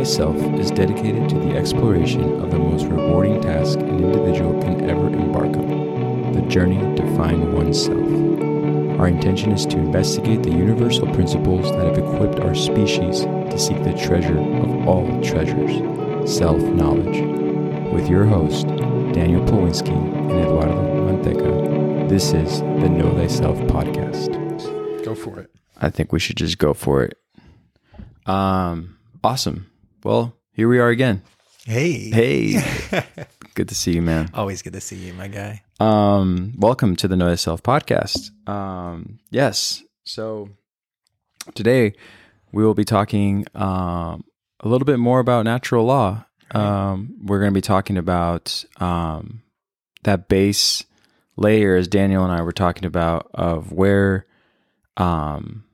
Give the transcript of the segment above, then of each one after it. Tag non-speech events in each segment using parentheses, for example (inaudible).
Thyself is dedicated to the exploration of the most rewarding task an individual can ever embark on the journey to find oneself. Our intention is to investigate the universal principles that have equipped our species to seek the treasure of all treasures self knowledge. With your host, Daniel Powinski and Eduardo Manteca, this is the Know Thyself podcast. Go for it. I think we should just go for it. Um, awesome. Well, here we are again. Hey. Hey, (laughs) good to see you, man. Always good to see you, my guy. Um, welcome to the Know Thyself podcast. Um, yes. So today we will be talking um, a little bit more about natural law. Um, we're going to be talking about um, that base layer, as Daniel and I were talking about, of where um,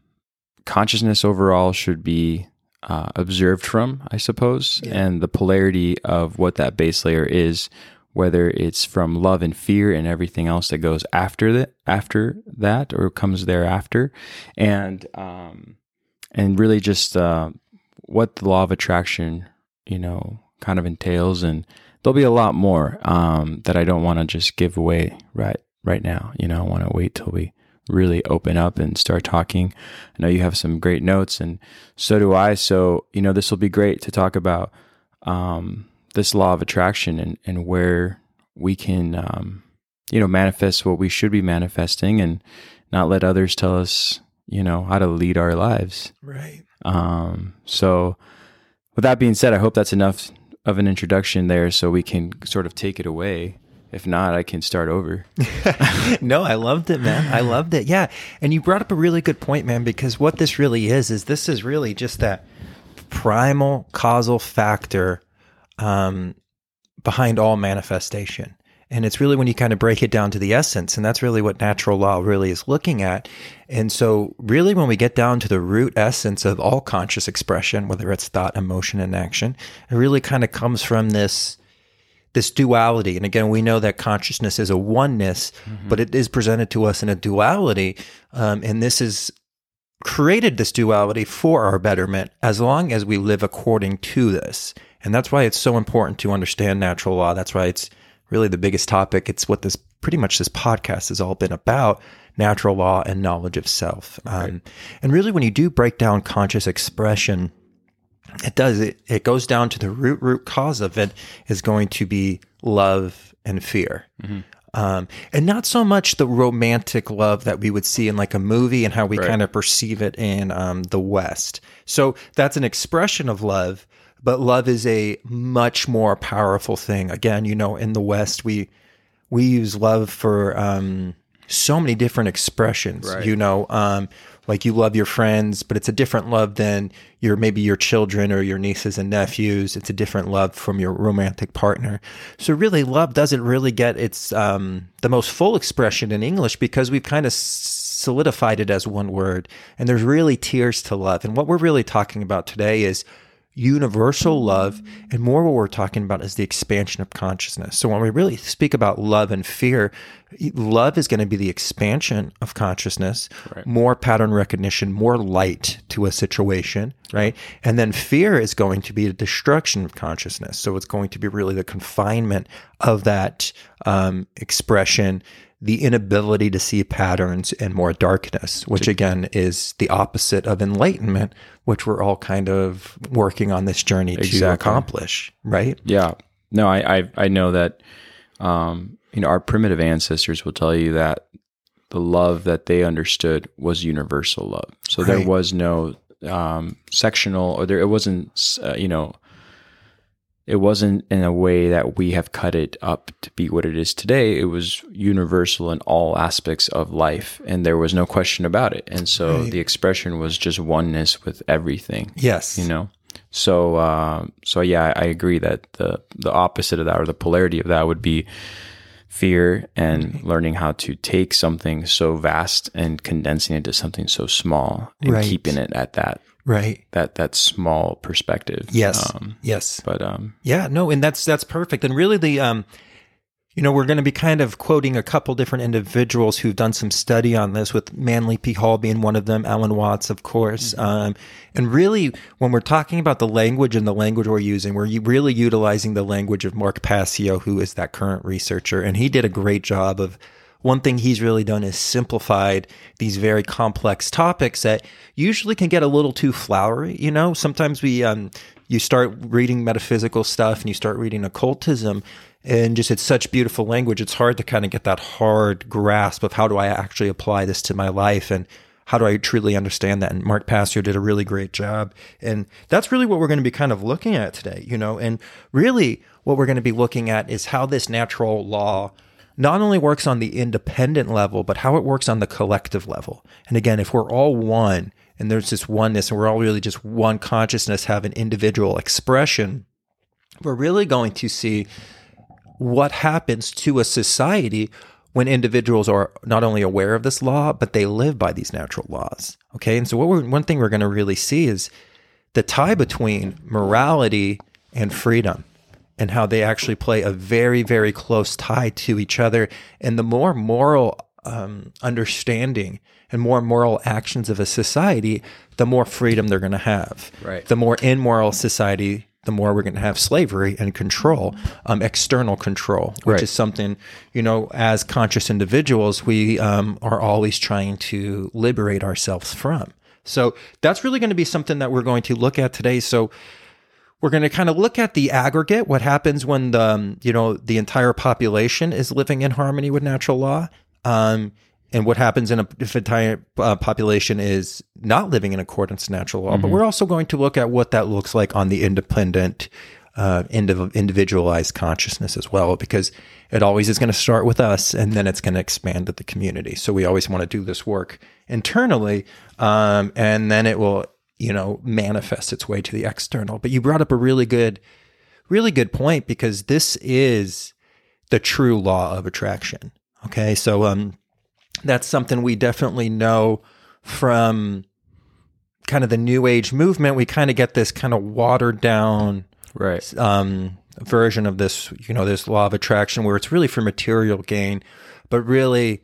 consciousness overall should be uh, observed from, I suppose, Yeah. and the polarity of what that base layer is, whether it's from love and fear and everything else that goes after that, after that, or comes thereafter, and um, and really just uh, what the law of attraction, you know, kind of entails, and there'll be a lot more um, that I don't want to just give away right right now. You know, I want to wait till we really open up and start talking. I know you have some great notes, and so do I. So you know, this will be great to talk about um, this law of attraction and and where we can um, you know manifest what we should be manifesting, and not let others tell us you know how to lead our lives. Right. Um, so, with that being said, I hope that's enough of an introduction there, so we can sort of take it away. If not, I can start over. (laughs) (laughs) no, I loved it, man. I loved it. Yeah. And you brought up a really good point, man, because what this really is, is this is really just that primal causal factor um, behind all manifestation. And it's really when you kind of break it down to the essence. And that's really what natural law really is looking at. And so, really, when we get down to the root essence of all conscious expression, whether it's thought, emotion, and action, it really kind of comes from this this duality. And again, we know that consciousness is a oneness, but it is presented to us in a duality. Um, and this is created this duality for our betterment as long as we live according to this. And that's why it's so important to understand natural law. That's why it's really the biggest topic. It's what this pretty much this podcast has all been about natural law and knowledge of self. Um, and really, when you do break down conscious expression, it does. It, it goes down to the root root cause of it is going to be love and fear. Um, and not so much the romantic love that we would see in like a movie and how we Right. kind of perceive it in um, the West. So that's an expression of love, but love is a much more powerful thing. Again, you know, in the West, we we use love for um, so many different expressions. Right. You know, um, like you love your friends, but it's a different love than your maybe your children or your nieces and nephews. It's a different love from your romantic partner. So really, love doesn't really get its um, the most full expression in English because we've kind of solidified it as one word. And there's really tiers to love. And what we're really talking about today is universal love and more what we're talking about is the expansion of consciousness. So when we really speak about love and fear love is going to be the expansion of consciousness more pattern recognition more light to a situation right? And then fear is going to be the destruction of consciousness. So it's going to be really the confinement of that um, expression the inability to see patterns and more darkness, which again is the opposite of enlightenment, which we're all kind of working on this journey to accomplish, right? Yeah. No, I, I, I know that, um, you know, our primitive ancestors will tell you that the love that they understood was universal love. So there was no, um, sectional or there, it wasn't, uh, you know, it wasn't in a way that we have cut it up to be what it is today. It was universal in all aspects of life, and there was no question about it. And so Right. the expression was just oneness with everything Yes. you know so uh, so yeah I, agree that the the opposite of that or the polarity of that would be fear and learning how to take something so vast and condensing it to something so small and Right. keeping it at that Right. that that small perspective Yes. um, yes. but um Yeah, no, and that's that's perfect. And really the um You know, we're going to be kind of quoting a couple different individuals who've done some study on this, with Manly P. Hall being one of them, Alan Watts, of course. Mm-hmm. Um, and really, when we're talking about the language and the language we're using, we're really utilizing the language of Mark Passio, who is that current researcher. And he did a great job of one thing he's really done is simplified these very complex topics that usually can get a little too flowery. You know, sometimes we, um, you start reading metaphysical stuff and you start reading occultism and just it's such beautiful language it's hard to kind of get that hard grasp of how do i actually apply this to my life and how do i truly understand that? And mark passio did a really great job. And that's really what we're going to be kind of looking at today you know? And really what we're going to be looking at is how this natural law not only works on the independent level but how it works on the collective level and again if we're all one and there's this oneness and we're all really just one consciousness have an individual expression we're really going to see what happens to a society when individuals are not only aware of this law, but they live by these natural laws. Okay. And so, what one thing we're going to really see is the tie between morality and freedom and how they actually play a very, very close tie to each other. And the more moral um, understanding and more moral actions of a society, the more freedom they're going to have. Right. The more immoral society, the more we're going to have slavery and control, um, external control, which right. is something, you know, as conscious individuals, we um, are always trying to liberate ourselves from. So that's really going to be something that we're going to look at today. So we're going to kind of look at the aggregate, what happens when the, um, you know, the entire population is living in harmony with natural law. Um, and what happens in a if entire uh, population is not living in accordance to natural law. Mm-hmm. But we're also going to look at what that looks like on the independent, uh, indiv- individualized consciousness as well, because it always is going to start with us and then it's going to expand to the community. So we always want to do this work internally, um, and then it will, you know, manifest its way to the external. But you brought up a really good, really good point because this is the true law of attraction. Okay, so um that's something we definitely know from kind of the new age movement. We kind of get this kind of watered down right um, version of this, you know, this law of attraction where it's really for material gain, but really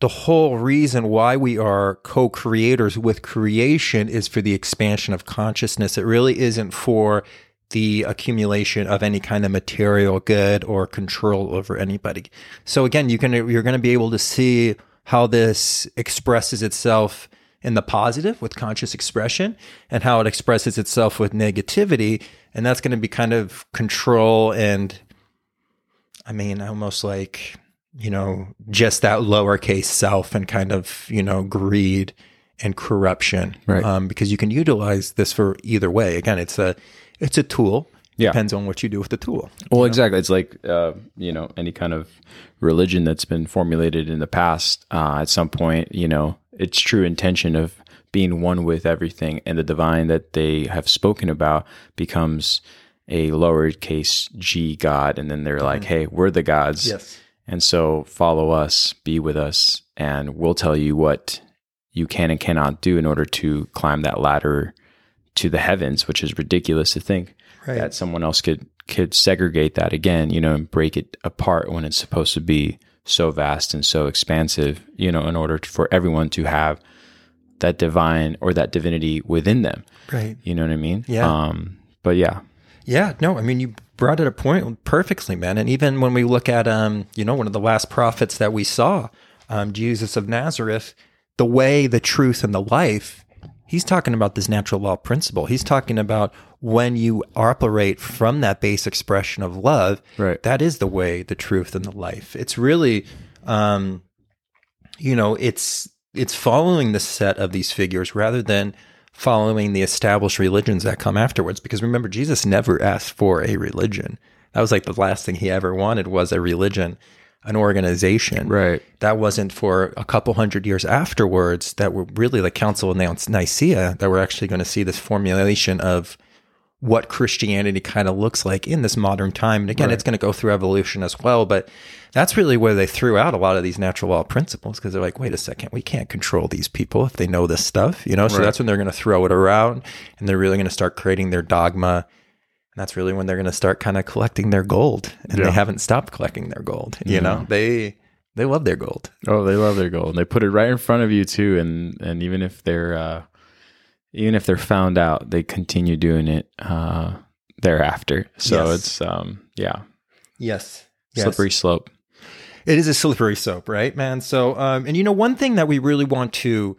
the whole reason why we are co-creators with creation is for the expansion of consciousness. It really isn't for the accumulation of any kind of material good or control over anybody. So again, you can you're going to be able to see how this expresses itself in the positive with conscious expression and how it expresses itself with negativity and that's going to be kind of control and I mean almost like you know just that lowercase self and kind of you know greed and corruption right. um, because you can utilize this for either way again it's a it's a tool. Yeah. Depends on what you do with the tool. Well, exactly. It's like, uh, you know, any kind of religion that's been formulated in the past, uh, at some point, you know, its true intention of being one with everything and the divine that they have spoken about becomes a lowercase g God. And then they're mm-hmm. like, hey, we're the gods. Yes. And so follow us, be with us, and we'll tell you what you can and cannot do in order to climb that ladder to the heavens, which is ridiculous to think right. that someone else could could segregate that again, you know, and break it apart when it's supposed to be so vast and so expansive, you know, in order to, for everyone to have that divine or that divinity within them. Right. You know what I mean? Yeah. Um, but yeah. Yeah. No, I mean, you brought it a point perfectly, man. And even when we look at, um, you know, one of the last prophets that we saw, um, Jesus of Nazareth, the way, the truth, and the life he's talking about this natural law principle. He's talking about when you operate from that base expression of love, right. that is the way, the truth, and the life. It's really, um, you know, it's it's following the set of these figures rather than following the established religions that come afterwards. Because remember, Jesus never asked for a religion. That was like the last thing he ever wanted was a religion an organization. Right. That wasn't for a couple hundred years afterwards that were really the Council of Nicaea that we're actually going to see this formulation of what Christianity kind of looks like in this modern time. And again, right. it's going to go through evolution as well, but that's really where they threw out a lot of these natural law principles because they're like, wait a second, we can't control these people if they know this stuff, you know? So that's when they're going to throw it around and they're really going to start creating their dogma And that's really when they're going to start kind of collecting their gold, and Yeah. they haven't stopped collecting their gold. You know, they they love their gold. Oh, they love their gold. And they put it right in front of you too. And and even if they're uh, even if they're found out, they continue doing it uh, thereafter. So Yes. it's um, yeah, Yes, slippery slope. It is a slippery slope, right, man? So, um, and you know, one thing that we really want to,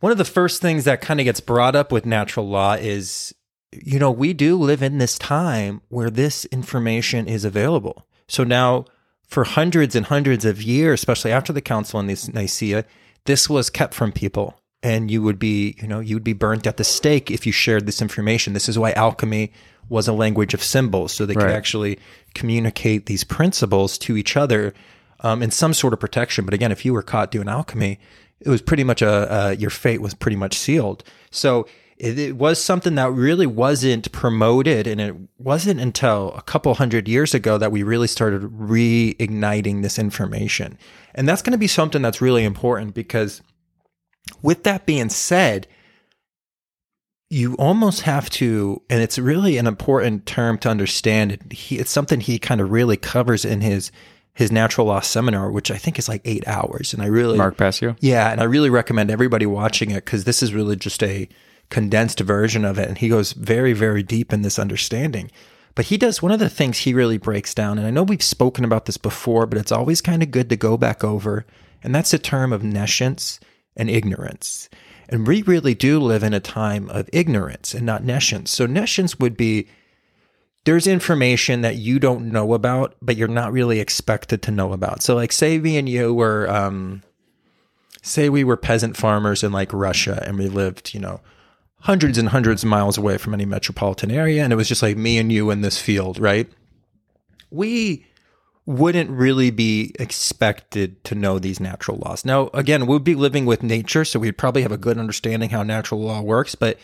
one of the first things that kind of gets brought up with natural law is, you know, we do live in this time where this information is available. So now, for hundreds and hundreds of years, especially after the Council in Nicaea, this was kept from people. And you would be, you know, you would be burnt at the stake if you shared this information. This is why alchemy was a language of symbols, so they could actually communicate these principles to each other um, in some sort of protection. But again, if you were caught doing alchemy, it was pretty much a uh, your fate was pretty much sealed. So it, it was something that really wasn't promoted, and it wasn't until a couple hundred years ago that we really started reigniting this information. And that's going to be something that's really important because, with that being said, you almost have to, and it's really an important term to understand. He, it's something he kind of really covers in his his natural law seminar, which I think is like eight hours. And I really, Mark Passio. yeah, and I really recommend everybody watching it because this is really just a condensed version of it. And he goes very, very deep in this understanding. But he does one of the things he really breaks down, and I know we've spoken about this before, but it's always kind of good to go back over, and that's the term of nescience and ignorance. And we really do live in a time of ignorance and not nescience. So nescience would be there's information that you don't know about, but you're not really expected to know about. So, like, say me and you were, um, say we were peasant farmers in like Russia and we lived, you know, hundreds and hundreds of miles away from any metropolitan area. And it was just like me and you in this field, right? We wouldn't really be expected to know these natural laws. Now, again, we'd be living with nature, so we'd probably have a good understanding how natural law works, but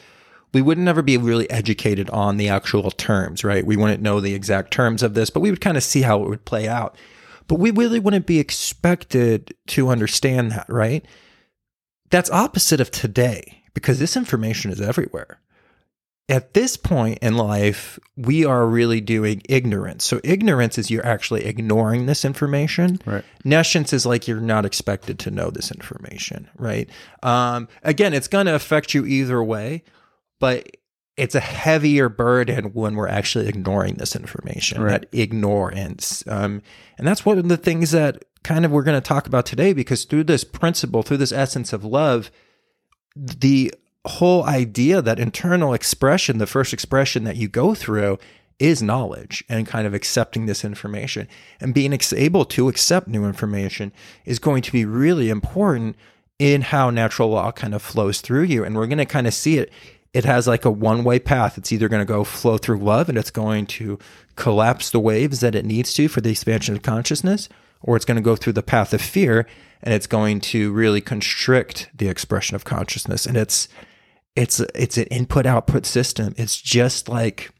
we would never be really educated on the actual terms, right? We wouldn't know the exact terms of this, but we would kind of see how it would play out. But we really wouldn't be expected to understand that, right? That's opposite of today because this information is everywhere. At this point in life, we are really doing ignorance. So, ignorance is you're actually ignoring this information. Right. Nescience is like you're not expected to know this information, right? Um, again, it's going to affect you either way, but it's a heavier burden when we're actually ignoring this information, Right. that ignorance. Um, and that's one of the things that kind of we're going to talk about today because through this principle, through this essence of love, the whole idea that internal expression, the first expression that you go through, is knowledge and kind of accepting this information. And being able to accept new information is going to be really important in how natural law kind of flows through you. And we're going to kind of see it. It has like a one way path. It's either going to go flow through love and it's going to collapse the waves that it needs to for the expansion of consciousness, or it's going to go through the path of fear and it's going to really constrict the expression of consciousness. And it's, it's it's an input output system. It's just like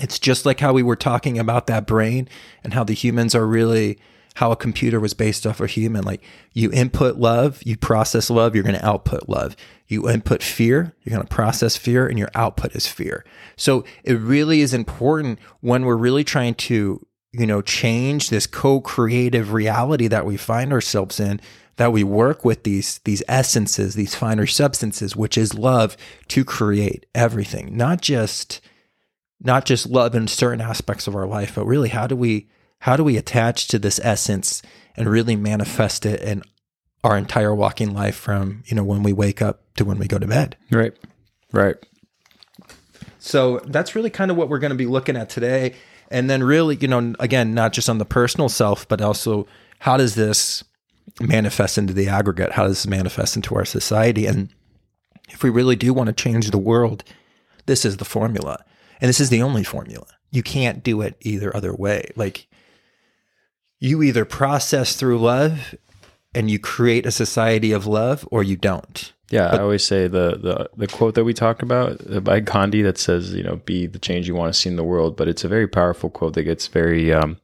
it's just like how we were talking about that brain and how the humans are really how a computer was based off a human. Like you input love, you process love, you're going to output love. You input fear, you're going to process fear, and your output is fear. So it really is important when we're really trying to, you know, change this co-creative reality that we find ourselves in that we work with these these essences, these finer substances, which is love to create everything, not just not just love in certain aspects of our life, but really how do we how do we attach to this essence and really manifest it in our entire walking life from, you know, when we wake up to when we go to bed. Right. Right. So that's really kind of what we're going to be looking at today. And then really, you know, again, not just on the personal self, but also how does this manifest into the aggregate? How does this manifest into our society? And if we really do want to change the world, this is the formula. And this is the only formula. You can't do it either other way. Like you either process through love and you create a society of love or you don't. Yeah, I always say the, the the quote that we talked about uh, by Gandhi that says, you know, be the change you want to see in the world. But it's a very powerful quote that gets very um,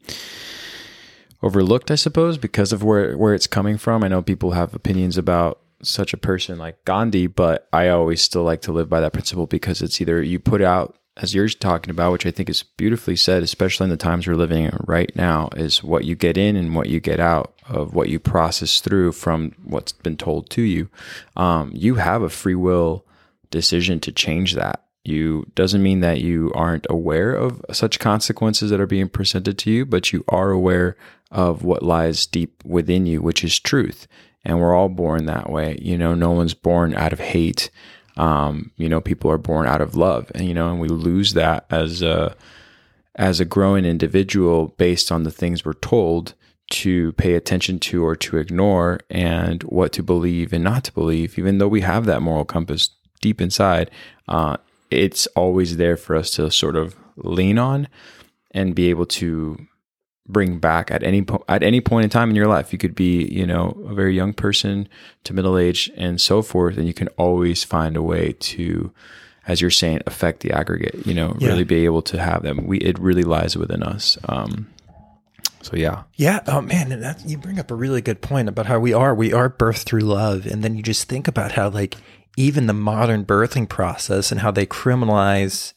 overlooked, I suppose, because of where where it's coming from. I know people have opinions about such a person like Gandhi, but I always still like to live by that principle because it's either you put out as you're talking about, which I think is beautifully said, especially in the times we're living in right now, is what you get in and what you get out of what you process through from what's been told to you. Um, you have a free will decision to change that. You doesn't mean that you aren't aware of such consequences that are being presented to you, but you are aware of what lies deep within you, which is truth. And we're all born that way. You know, no one's born out of hate. Um, you know, people are born out of love, and you know, and we lose that as a as a growing individual based on the things we're told to pay attention to or to ignore, and what to believe and not to believe. Even though we have that moral compass deep inside, uh, it's always there for us to sort of lean on and be able to bring back at any po- at any point in time in your life. You could be, you know, a very young person to middle age and so forth, and you can always find a way to, as you're saying, affect the aggregate. You know, Yeah. really be able to have them. We it really lies within us. Um, so yeah, Yeah. Oh man, and that, you bring up a really good point about how we are. We are birthed through love, and then you just think about how like even the modern birthing process and how they criminalize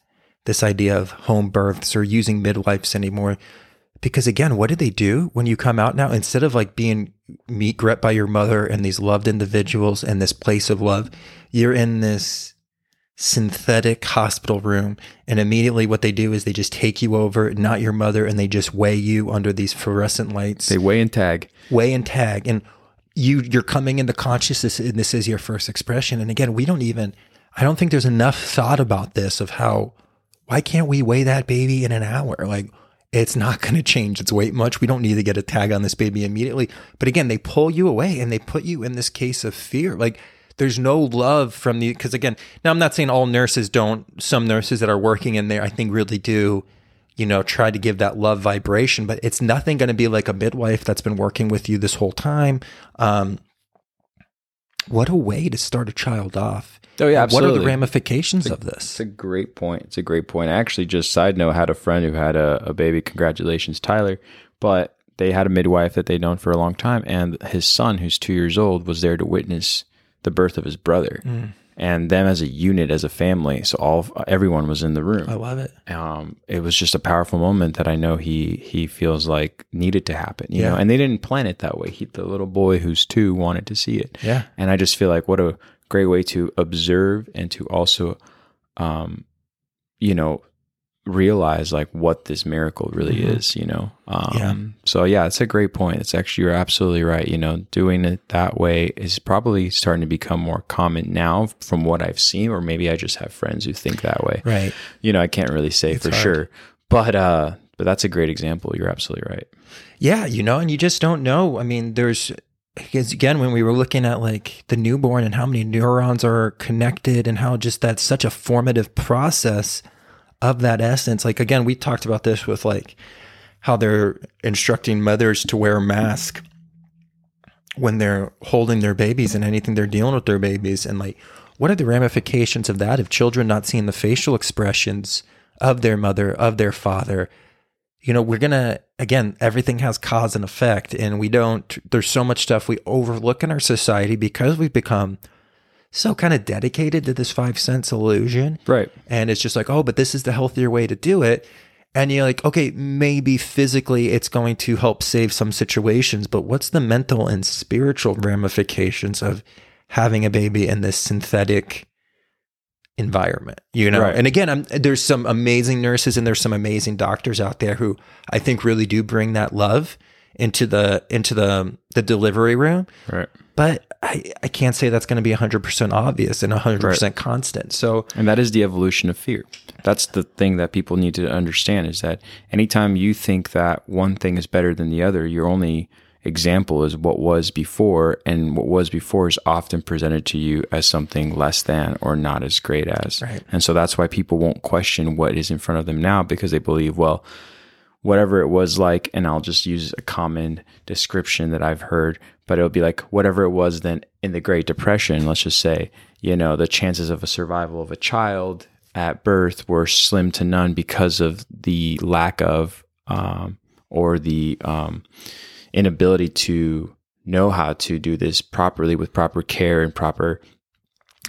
this idea of home births or using midwives anymore. Because again, what do they do when you come out now? Instead of like being meet gret by your mother and these loved individuals and this place of love, you're in this synthetic hospital room. And immediately what they do is they just take you over, not your mother, and they just weigh you under these fluorescent lights, they weigh and tag. weigh and tag. And you you're coming into consciousness and this is your first expression. And again, we don't even I don't think there's enough thought about this of how why can't we weigh that baby in an hour? Like it's not going to change its weight much. We don't need to get a tag on this baby immediately. But again, they pull you away and they put you in this case of fear. Like there's no love from the because again, now I'm not saying all nurses don't. Some nurses that are working in there, I think, really do. You know, try to give that love vibration, but it's nothing going to be like a midwife that's been working with you this whole time. Um, what a way to start a child off. Oh yeah, absolutely. What are the ramifications of this? It's a great point. It's a great point. I actually just side note had a friend who had a, a baby. Congratulations, Tyler. But they had a midwife that they'd known for a long time, and his son, who's two years old, was there to witness the birth of his brother, Mm. and them as a unit, as a family. So all everyone was in the room. I love it. um, it was just a powerful moment that I know he he feels like needed to happen, you Yeah. know. And they didn't plan it that way. He, the little boy who's two, wanted to see it. Yeah. And I just feel like what a great way to observe and to also, um, you know, realize like what this miracle really Mhm. is, you know. Um, Yeah. So yeah, it's a great point. It's actually you're absolutely right. You know, doing it that way is probably starting to become more common now, from what I've seen, or maybe I just have friends who think that way Right. you know, I can't really say It's for hard. sure, but uh, but that's a great example. You're absolutely right. Yeah, you know, and you just don't know. I mean, there's because again, when we were looking at like the newborn and how many neurons are connected and how just that's such a formative process of that essence. Like again, we talked about this with like how they're instructing mothers to wear a mask when they're holding their babies and anything they're dealing with their babies and like what are the ramifications of that if children not seeing the facial expressions of their mother of their father you know we're gonna again everything has cause and effect and we don't there's so much stuff we overlook in our society because we've become so kind of dedicated to this five sense illusion Right. and it's just like oh but this is the healthier way to do it and you're like okay maybe physically it's going to help save some situations but what's the mental and spiritual ramifications of having a baby in this synthetic environment you know Right. and again I'm, there's some amazing nurses and there's some amazing doctors out there who i think really do bring that love into the into the the delivery room Right. but i i can't say that's going to be 100% obvious and 100% Right. constant so And that is the evolution of fear. That's the thing that people need to understand is that anytime you think that one thing is better than the other, you're only example is what was before, and what was before is often presented to you as something less than or not as great as. Right. And so that's why people won't question what is in front of them now because they believe, well, whatever it was like, and I'll just use a common description that I've heard, but it'll be like whatever it was then in the Great Depression, let's just say, you know, the chances of a survival of a child at birth were slim to none because of the lack of um, or the um, inability to know how to do this properly with proper care and proper,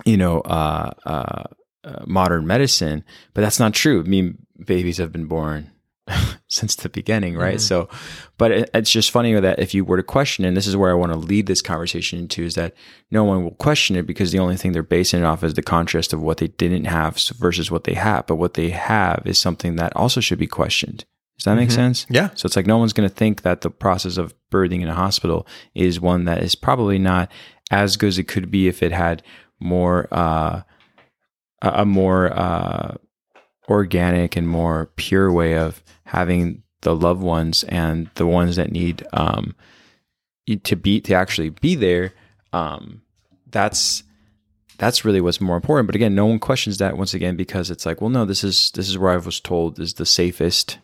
you know, uh, uh, uh, modern medicine, but that's not true. I mean, babies have been born (laughs) since the beginning, right? Mhm. So, but it, it's just funny that if you were to question, and this is where I want to lead this conversation into, is that no one will question it because the only thing they're basing it off is the contrast of what they didn't have versus what they have. But what they have is something that also should be questioned. Does that make Mhm. sense? Yeah. So it's like no one's going to think that the process of birthing in a hospital is one that is probably not as good as it could be if it had more, uh, a a more uh, organic and more pure way of having the loved ones and the ones that need um, to be to actually be there. Um, that's that's really what's more important. But again, no one questions that once again because it's like, well, no, this is this is where I was told is the safest.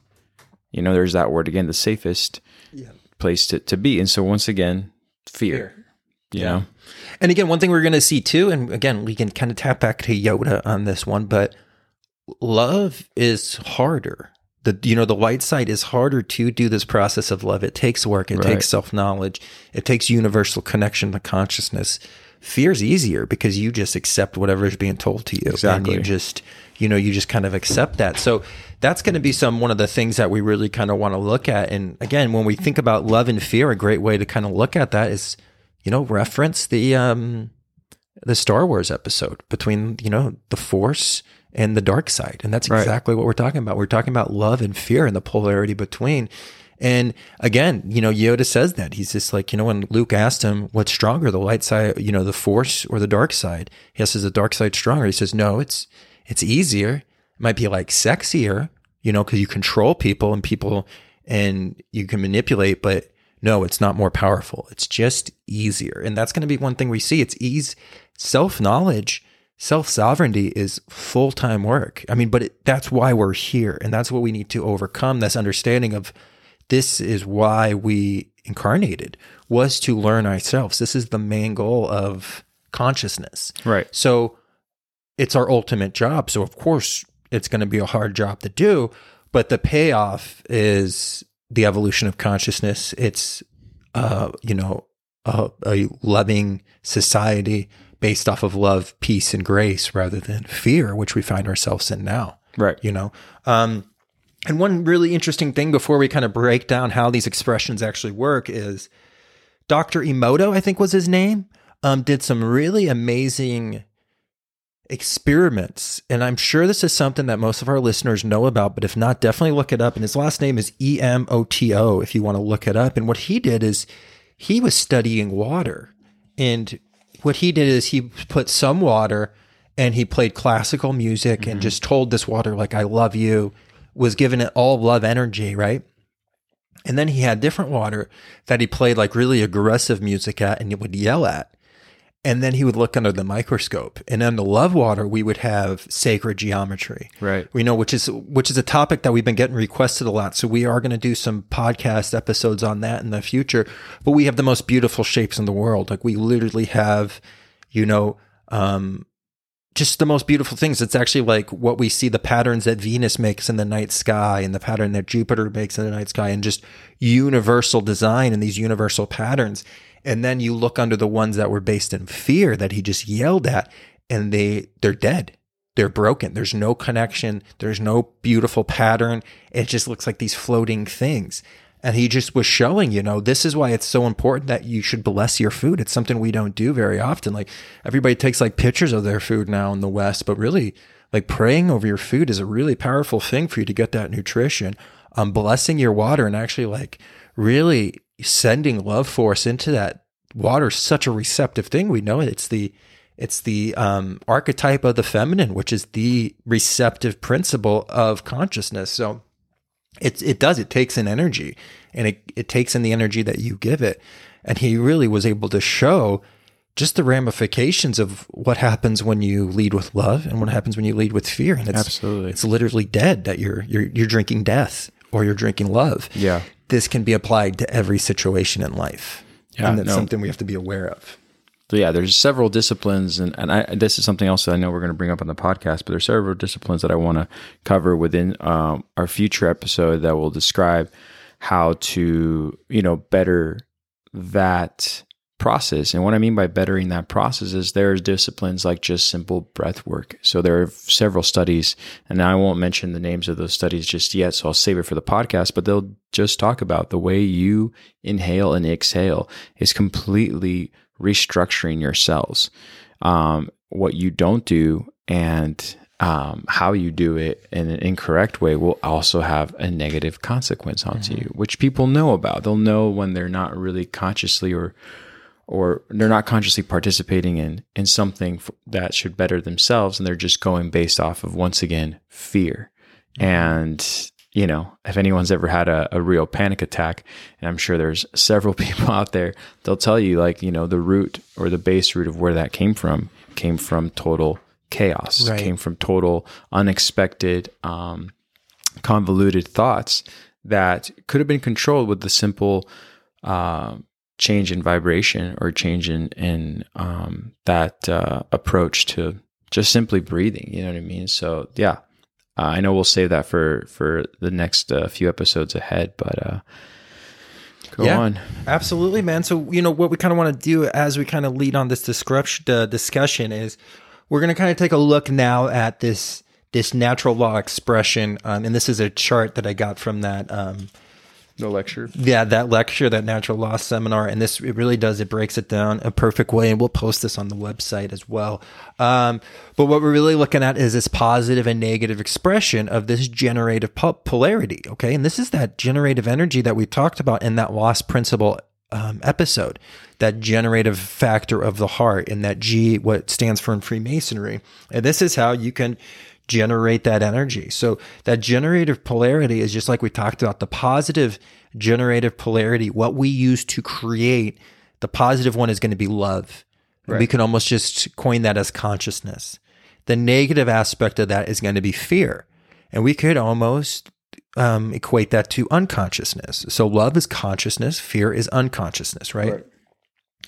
You know, there's that word again, the safest Yeah. place to, to be. And so once again, fear. Fear. You Yeah. know? And again, one thing we're going to see too, and again, we can kind of tap back to Yoda on this one, but love is harder. The you know the light side is harder to do this process of love. It takes work. It Right. takes self knowledge. It takes universal connection to consciousness. fear is easier because you just accept whatever is being told to you, Exactly. and you just you know you just kind of accept that. So that's going to be some one of the things that we really kind of want to look at. And again, when we think about love and fear, a great way to kind of look at that is you know reference the um the Star Wars episode between you know the Force and the dark side, and that's Right. exactly what we're talking about. We're talking about love and fear and the polarity between. And again, you know, Yoda says that he's just like you know when Luke asked him what's stronger, the light side, you know, the Force or the dark side. He says the dark side stronger. He says no, it's it's easier. It might be like sexier, you know, because you control people and people and you can manipulate, but no, it's not more powerful. It's just easier. And that's going to be one thing we see. It's ease, self knowledge, self sovereignty is full time work. I mean, but it, that's why we're here. And that's what we need to overcome this understanding of this is why we incarnated was to learn ourselves. This is the main goal of consciousness. Right. So it's our ultimate job. So of course it's going to be a hard job to do, but the payoff is the evolution of consciousness. It's uh, you know, a, a loving society based off of love, peace, and grace rather than fear, which we find ourselves in now. Right. You know, um, and one really interesting thing before we kind of break down how these expressions actually work is Dr. Emoto, I think was his name, um, did some really amazing experiments. And I'm sure this is something that most of our listeners know about, but if not, definitely look it up. And his last name is E M O T O if you want to look it up. And what he did is he was studying water. And what he did is he put some water and he played classical music and mm-hmm. just told this water, like, I love you, was giving it all love energy, right? And then he had different water that he played like really aggressive music at and he would yell at. And then he would look under the microscope. And in the love water, we would have sacred geometry. Right. We know which is which is a topic that we've been getting requested a lot. So we are going to do some podcast episodes on that in the future. But we have the most beautiful shapes in the world. Like we literally have, you know, um, just the most beautiful things. It's actually like what we see the patterns that Venus makes in the night sky and the pattern that Jupiter makes in the night sky and just universal design and these universal patterns. And then you look under the ones that were based in fear that he just yelled at and they they're dead. They're broken. There's no connection. There's no beautiful pattern. It just looks like these floating things. And he just was showing, you know, this is why it's so important that you should bless your food. It's something we don't do very often. Like everybody takes like pictures of their food now in the West, but really like praying over your food is a really powerful thing for you to get that nutrition. Um, blessing your water and actually like really sending love force into that water is such a receptive thing. We know it's the it's the um, archetype of the feminine, which is the receptive principle of consciousness. So it's it does it takes an energy, and it it takes in the energy that you give it. And he really was able to show just the ramifications of what happens when you lead with love and what happens when you lead with fear. And it's Absolutely. it's literally dead that you're you're you're drinking death or you're drinking love. Yeah. This can be applied to every situation in life. Yeah, and that's no. something we have to be aware of. So yeah, there's several disciplines, and, and I, this is something else that I know we're going to bring up on the podcast. But there's several disciplines that I want to cover within um, our future episode that will describe how to you know better that process. And what I mean by bettering that process is there's disciplines like just simple breath work. So there are several studies, and I won't mention the names of those studies just yet. So I'll save it for the podcast, but they'll just talk about the way you inhale and exhale is completely restructuring your cells. Um, what you don't do and um, how you do it in an incorrect way will also have a negative consequence onto mm-hmm. you, which people know about. They'll know when they're not really consciously or or they're not consciously participating in in something that should better themselves, and they're just going based off of once again fear. Mm-hmm. And you know, if anyone's ever had a, a real panic attack, and I'm sure there's (laughs) several people out there, they'll tell you like you know the root or the base root of where that came from came from total chaos, right. came from total unexpected, um, convoluted thoughts that could have been controlled with the simple uh, change in vibration or change in, in um, that uh, approach to just simply breathing. You know what I mean? So, yeah. Uh, I know we'll save that for for the next uh, few episodes ahead, but uh, go yeah, on. Absolutely, man. So you know what we kind of want to do as we kind of lead on this discussion uh, discussion is we're going to kind of take a look now at this this natural law expression, um, and this is a chart that I got from that. Um, the lecture, yeah, that lecture, that natural law seminar, and this it really does. It breaks it down a perfect way, and we'll post this on the website as well. Um, but what we're really looking at is this positive and negative expression of this generative polarity. Okay, and this is that generative energy that we talked about in that lost principle um, episode, that generative factor of the heart, and that G, what stands for in Freemasonry. And this is how you can generate that energy. So that generative polarity is just like we talked about the positive generative polarity, what we use to create the positive one is going to be love. Right. We can almost just coin that as consciousness. The negative aspect of that is going to be fear. And we could almost um, equate that to unconsciousness. So love is consciousness, fear is unconsciousness, right? right?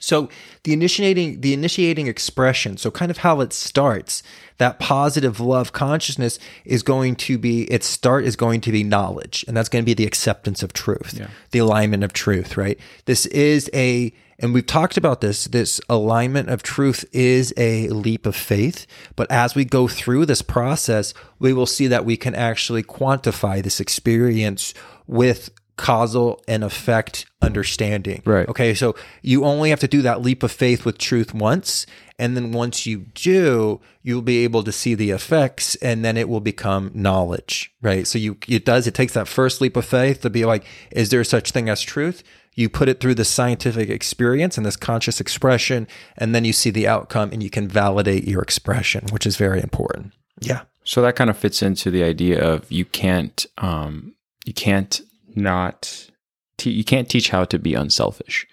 So the initiating the initiating expression, so kind of how it starts, that positive love consciousness is going to be its start is going to be knowledge, and that's going to be the acceptance of truth, yeah. the alignment of truth, right? This is a and we've talked about this. This alignment of truth is a leap of faith. But as we go through this process, we will see that we can actually quantify this experience with causal and effect understanding. Right. Okay. So you only have to do that leap of faith with truth once. And then once you do, you'll be able to see the effects and then it will become knowledge. Right. So you, it does, it takes that first leap of faith to be like, is there such thing as truth? You put it through the scientific experience and this conscious expression, and then you see the outcome and you can validate your expression, which is very important. Yeah. So that kind of fits into the idea of you can't, um, you can't not, te- you can't teach how to be unselfish.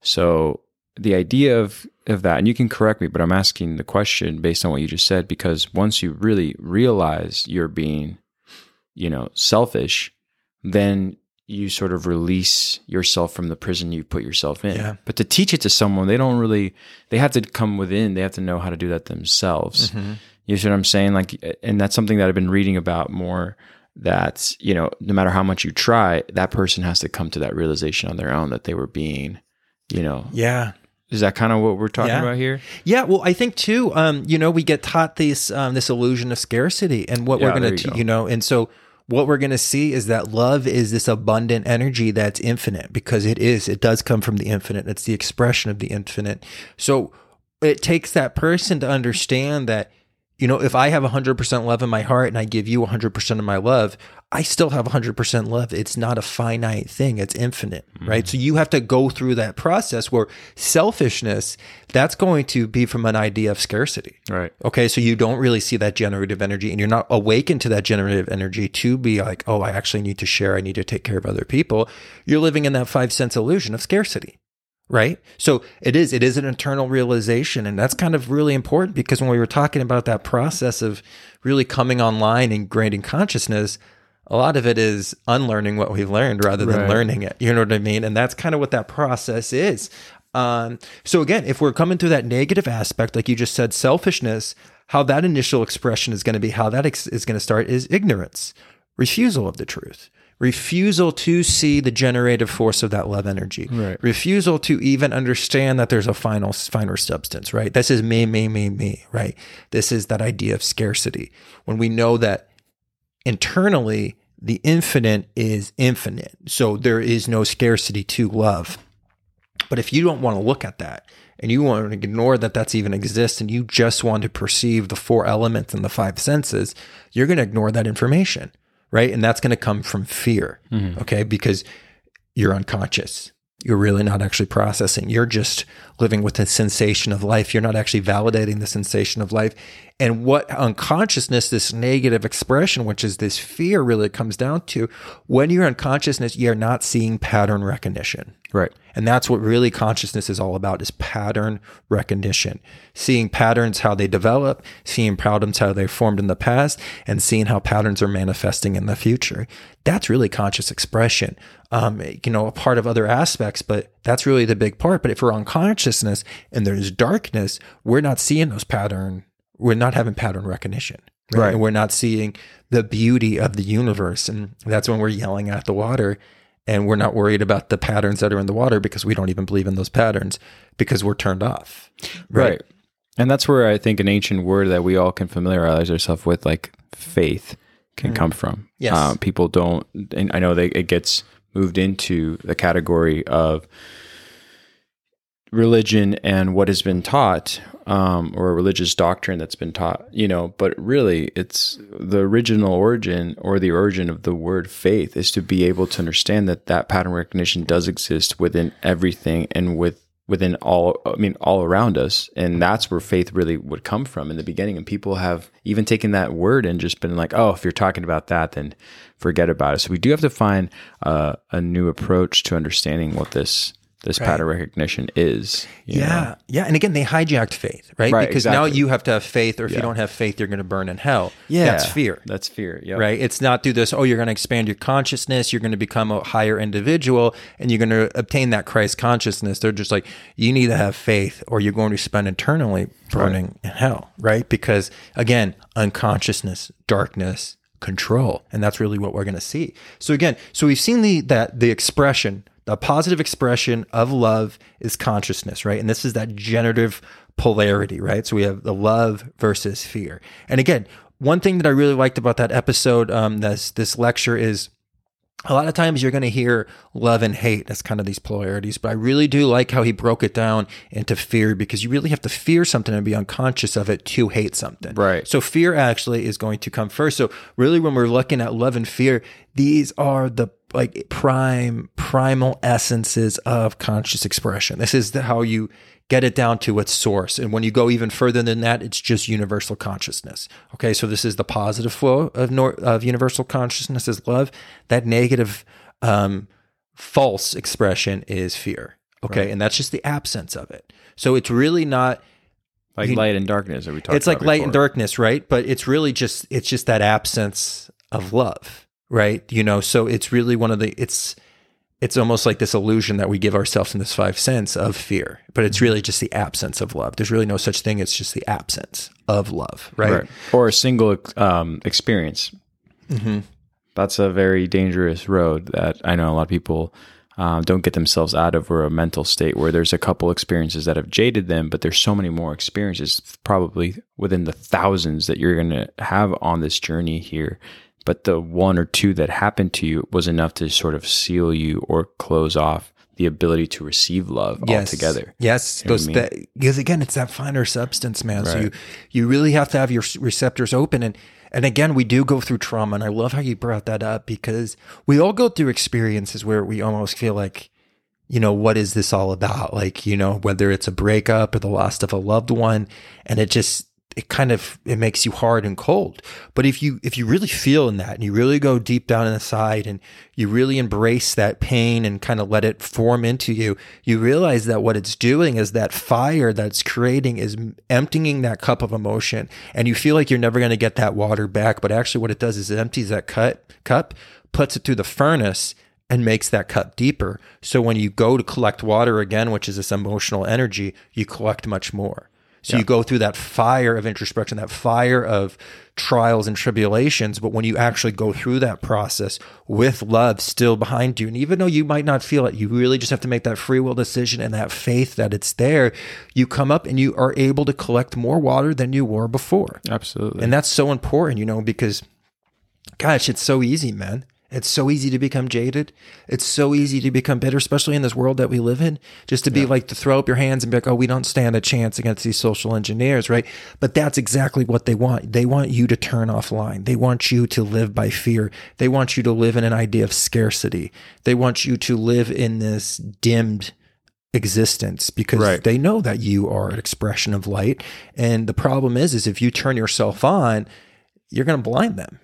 So the idea of of that, and you can correct me, but I'm asking the question based on what you just said because once you really realize you're being, you know, selfish, then you sort of release yourself from the prison you put yourself in. Yeah. But to teach it to someone, they don't really, they have to come within, they have to know how to do that themselves. Mm-hmm. You see what I'm saying? Like, and that's something that I've been reading about more that, you know, no matter how much you try, that person has to come to that realization on their own that they were being, you know. Yeah. Is that kind of what we're talking yeah. about here? Yeah, well, I think too. Um, you know, we get taught this um, this illusion of scarcity, and what yeah, we're going to, you know, and so what we're going to see is that love is this abundant energy that's infinite because it is. It does come from the infinite. It's the expression of the infinite. So it takes that person to understand that you know, if I have 100% love in my heart and I give you 100% of my love, I still have 100% love. It's not a finite thing, it's infinite, mm-hmm. right? So you have to go through that process where selfishness, that's going to be from an idea of scarcity. Right. Okay. So you don't really see that generative energy and you're not awakened to that generative energy to be like, oh, I actually need to share. I need to take care of other people. You're living in that five sense illusion of scarcity right? So it is it is an internal realization and that's kind of really important because when we were talking about that process of really coming online and grading consciousness a lot of it is unlearning what we've learned rather than right. learning it. You know what i mean? And that's kind of what that process is. Um, so again if we're coming to that negative aspect like you just said selfishness how that initial expression is going to be how that ex- is going to start is ignorance refusal of the truth refusal to see the generative force of that love energy, Right. refusal to even understand that there's a final finer substance, right? This is me, me, me, me, right? This is that idea of scarcity. When we know that internally the infinite is infinite, so there is no scarcity to love. But if you don't want to look at that and you want to ignore that that's even exists and you just want to perceive the four elements and the five senses, you're going to ignore that information, right? And that's going to come from fear, mm-hmm. okay? Because you're unconscious. You're really not actually processing. You're just living with the sensation of life. You're not actually validating the sensation of life. And what unconsciousness, this negative expression, which is this fear, really comes down to when you're unconsciousness, you're not seeing pattern recognition. Right. And that's what really consciousness is all about is pattern recognition. Seeing patterns how they develop, seeing patterns how they formed in the past, and seeing how patterns are manifesting in the future. That's really conscious expression. Um, you know, a part of other aspects, but that's really the big part. But if we're on consciousness and there's darkness, we're not seeing those pattern, we're not having pattern recognition. Right. And we're not seeing the beauty of the universe. And that's when we're yelling at the water and we're not worried about the patterns that are in the water because we don't even believe in those patterns because we're turned off. Right. And that's where I think an ancient word that we all can familiarize ourselves with, like faith, can come from. Yes. Uh, people don't, and I know they, it gets moved into the category of religion and what has been taught, um, or a religious doctrine that's been taught, you know, but really it's the original origin or the origin of the word faith is to be able to understand that that pattern recognition does exist within everything and with within all i mean all around us. And that's where faith really would come from in the beginning. And people have even taken that word and just been like oh if you're talking about that then forget about it. So we do have to find uh, a new approach to understanding what this this pattern recognition is you know? Yeah. Yeah. And again, they hijacked faith, right? Right, because now you have to have faith, or if Yeah. you don't have faith, you're going to burn in hell. yeah That's fear. that's fear yeah right? It's not through this, oh, you're going to expand your consciousness, you're going to become a higher individual, and you're going to obtain that Christ consciousness. They're just like, you need to have faith, or you're going to spend eternally burning in hell, right? Because again, unconsciousness, darkness, control, and that's really what we're going to see. So again, so we've seen the that the expression, the positive expression of love is consciousness, right? And this is that generative polarity, right? So we have the love versus fear. And again, one thing that I really liked about that episode, um, this this lecture is a lot of times you're going to hear love and hate as kind of these polarities, but I really do like how he broke it down into fear because you really have to fear something and be unconscious of it to hate something. Right. So fear actually is going to come first. So really when we're looking at love and fear, these are the like prime primal essences of conscious expression. This is the, how you get it down to its source. And when you go even further than that, it's just universal consciousness. Okay, so this is the positive flow of nor- of universal consciousness is love. That negative, um, false expression is fear. Okay, and that's just the absence of it. So it's really not. like You- light and darkness that we talked It's like light and darkness, right? But it's really just it's just that absence of love, right? You know, so it's really one of the it's it's almost like this illusion that we give ourselves in this five sense of fear, but it's really just the absence of love. There's really no such thing. It's just the absence of love, right? right. or a single um, experience. Mm-hmm. That's a very dangerous road that I know a lot of people um, don't get themselves out of, or a mental state where there's a couple experiences that have jaded them, but there's so many more experiences, probably within the thousands that you're going to have on this journey here. But the one or two that happened to you was enough to sort of seal you or close off the ability to receive love altogether. Yes, You know those I mean? that because again, it's that finer substance, man. So you you really have to have your receptors open, and and again, we do go through trauma, and I love how you brought that up because we all go through experiences where we almost feel like, you know, what is this all about? Like, you know, whether it's a breakup or the loss of a loved one, and it just it kind of it makes you hard and cold. But if you if you really feel in that and you really go deep down inside and you really embrace that pain and kind of let it form into you, you realize that what it's doing is that fire that's creating is emptying that cup of emotion and you feel like you're never going to get that water back, but actually what it does is it empties that cut cup, puts it through the furnace and makes that cup deeper. So when you go to collect water again, which is this emotional energy, you collect much more. So you go through that fire of introspection, that fire of trials and tribulations. But when you actually go through that process with love still behind you, and even though you might not feel it, you really just have to make that free will decision and that faith that it's there. You come up and you are able to collect more water than you were before. Absolutely. And that's so important, you know, because gosh, it's so easy, man. It's so easy to become jaded. It's so easy to become bitter, especially in this world that we live in. Just to be like to throw up your hands and be like, "Oh, we don't stand a chance against these social engineers," right? But that's exactly what they want. They want you to turn offline. They want you to live by fear. They want you to live in an idea of scarcity. They want you to live in this dimmed existence because Right. they know that you are an expression of light. And the problem is, is if you turn yourself on, you're going to blind them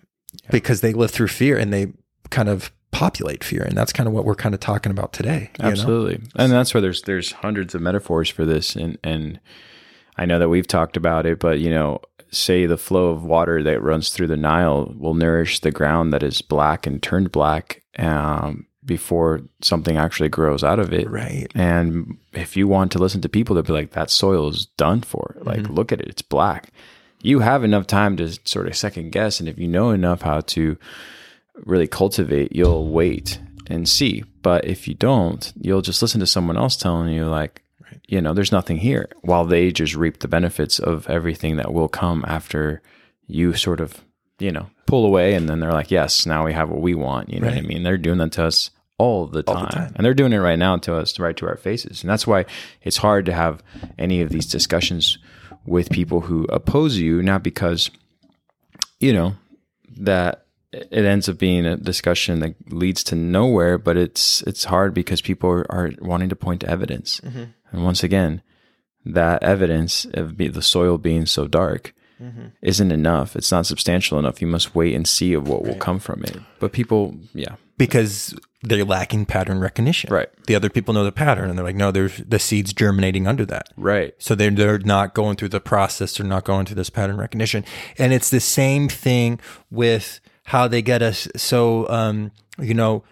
because they live through fear and they kind of populate fear. And that's kind of what we're kind of talking about today. you know? Absolutely. And that's where there's there's hundreds of metaphors for this and and I know that we've talked about it, but you know, say the flow of water that runs through the Nile will nourish the ground that is black and turned black um, before something actually grows out of it. Right. And if you want to listen to people that be like, that soil is done for, like, Mm-hmm. look at it, it's black. You have enough time to sort of second guess. And if you know enough how to really cultivate, you'll wait and see. But if you don't, you'll just listen to someone else telling you, like, you know, there's nothing here while they just reap the benefits of everything that will come after you sort of, you know, pull away. And then they're like, yes, now we have what we want. You know what I mean? They're doing that to us all the time. time. And they're doing it right now to us, right to our faces. And that's why it's hard to have any of these discussions with people who oppose you, not because, you know, that it ends up being a discussion that leads to nowhere, but it's it's hard because people are, are wanting to point to evidence. Mm-hmm. And once again, that evidence of be, the soil being so dark mm-hmm. isn't enough. It's not substantial enough. You must wait and see of what will come from it. But people, yeah, Because they're lacking pattern recognition. Right. The other people know the pattern and they're like, no, there's the seeds germinating under that. right, So they're, they're not going through the process. They're not going through this pattern recognition. And it's the same thing with how they get us. So, um, you know,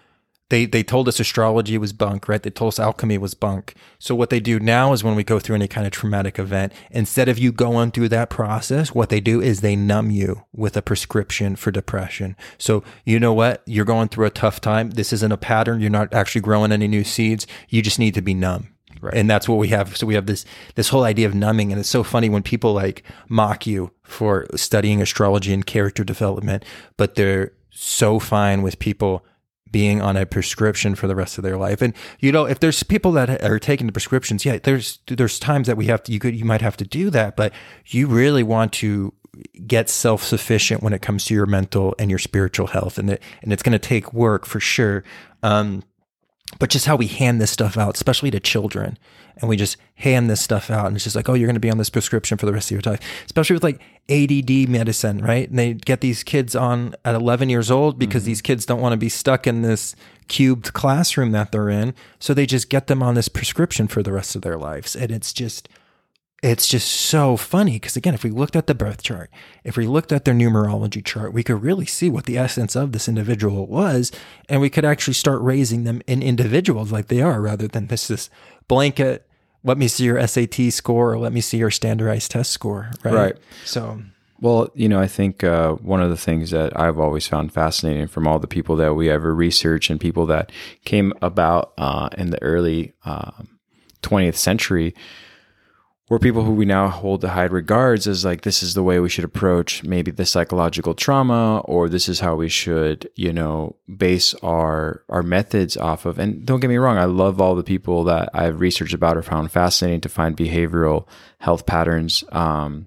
they, they told us astrology was bunk, right? They told us alchemy was bunk. So what they do now is when we go through any kind of traumatic event, instead of you going through that process, what they do is they numb you with a prescription for depression. So you know what? You're going through a tough time. This isn't a pattern. You're not actually growing any new seeds. You just need to be numb. Right. And that's what we have. So we have this this whole idea of numbing, and it's so funny when people like mock you for studying astrology and character development, but they're so fine with people being on a prescription for the rest of their life. And you know, if there's people that are taking the prescriptions, yeah, there's there's times that we have to you could you might have to do that, but you really want to get self-sufficient when it comes to your mental and your spiritual health and it, and it's going to take work for sure. Um but just how we hand this stuff out, especially to children, and we just hand this stuff out, and it's just like, oh, you're going to be on this prescription for the rest of your life, especially with like ADD medicine, right? And they get these kids on at 11 years old because mm-hmm. these kids don't want to be stuck in this cubed classroom that they're in, so they just get them on this prescription for the rest of their lives, and it's just it's just so funny because again if we looked at the birth chart if we looked at their numerology chart we could really see what the essence of this individual was and we could actually start raising them in individuals like they are rather than this this blanket let me see your sat score or let me see your standardized test score right, Right. so Well, you know, I think uh, one of the things that I've always found fascinating from all the people that we ever research and people that came about uh, in the early um, 20th century were people who we now hold to high regards as like this is the way we should approach maybe the psychological trauma or this is how we should you know base our our methods off of. And don't get me wrong i love all the people that i've researched about or found fascinating to find behavioral health patterns um,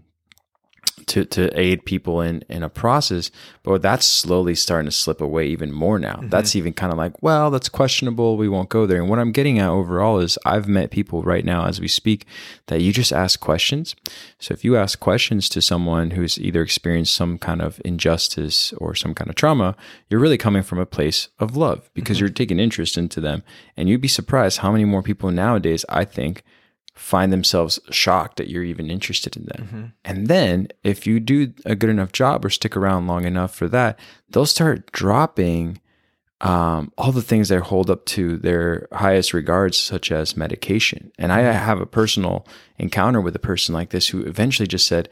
to to aid people in in a process but that's slowly starting to slip away even more now. Mm-hmm. That's even kind of like well that's questionable we won't go there. And what i'm getting at overall is i've met people right now as we speak that you just ask questions. So if you ask questions to someone who's either experienced some kind of injustice or some kind of trauma you're really coming from a place of love because mm-hmm. you're taking interest into them. And you'd be surprised how many more people nowadays i think find themselves shocked that you're even interested in them. And then if you do a good enough job or stick around long enough for that, they'll start dropping um, all the things they hold up to their highest regards, such as medication. And I have a personal encounter with a person like this who eventually just said,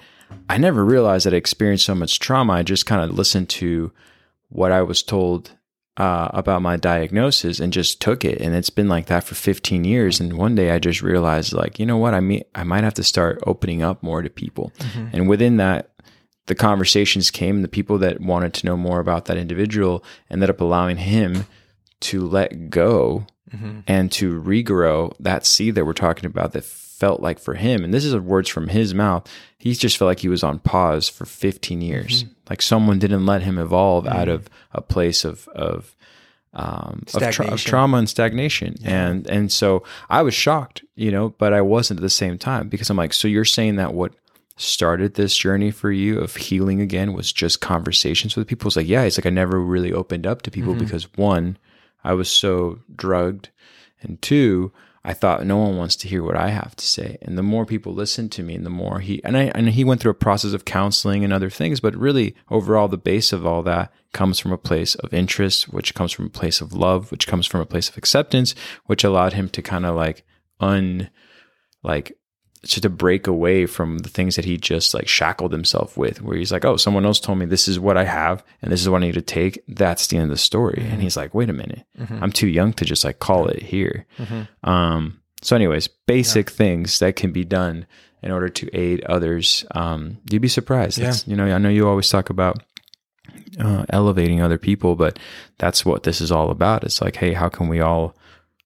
I never realized that I experienced so much trauma. I just kind of listened to what I was told uh, about my diagnosis and just took it. And it's been like that for 15 years. And one day I just realized, like, you know what? I mean, I might have to start opening up more to people. Mm-hmm. And within that, the conversations came. The people that wanted to know more about that individual ended up allowing him to let go mm-hmm. and to regrow that seed that we're talking about that felt like for him. And this is words from his mouth. He just felt like he was on pause for 15 years. Mm-hmm. Like someone didn't let him evolve mm-hmm. out of a place of, of, um, of, tra- of, trauma and stagnation. Yeah. And, and so I was shocked, you know, but I wasn't at the same time because I'm like, so you're saying that what started this journey for you of healing again was just conversations with people. It's like, yeah, it's like I never really opened up to people mm-hmm. because one, I was so drugged, and two, I thought no one wants to hear what I have to say. And the more people listened to me, and the more he and I and he went through a process of counseling and other things, but really overall the base of all that comes from a place of interest, which comes from a place of love, which comes from a place of acceptance, which allowed him to kind of like un like to, to break away from the things that he just like shackled himself with, where he's like, oh, someone else told me this is what I have and this is what I need to take. That's the end of the story. Mm-hmm. And he's like, wait a minute, mm-hmm. I'm too young to just like call it here. Mm-hmm. Um, so, anyways, basic yeah. things that can be done in order to aid others. Um, you'd be surprised. Yeah. you know, I know you always talk about uh, elevating other people, but that's what this is all about. It's like, hey, how can we all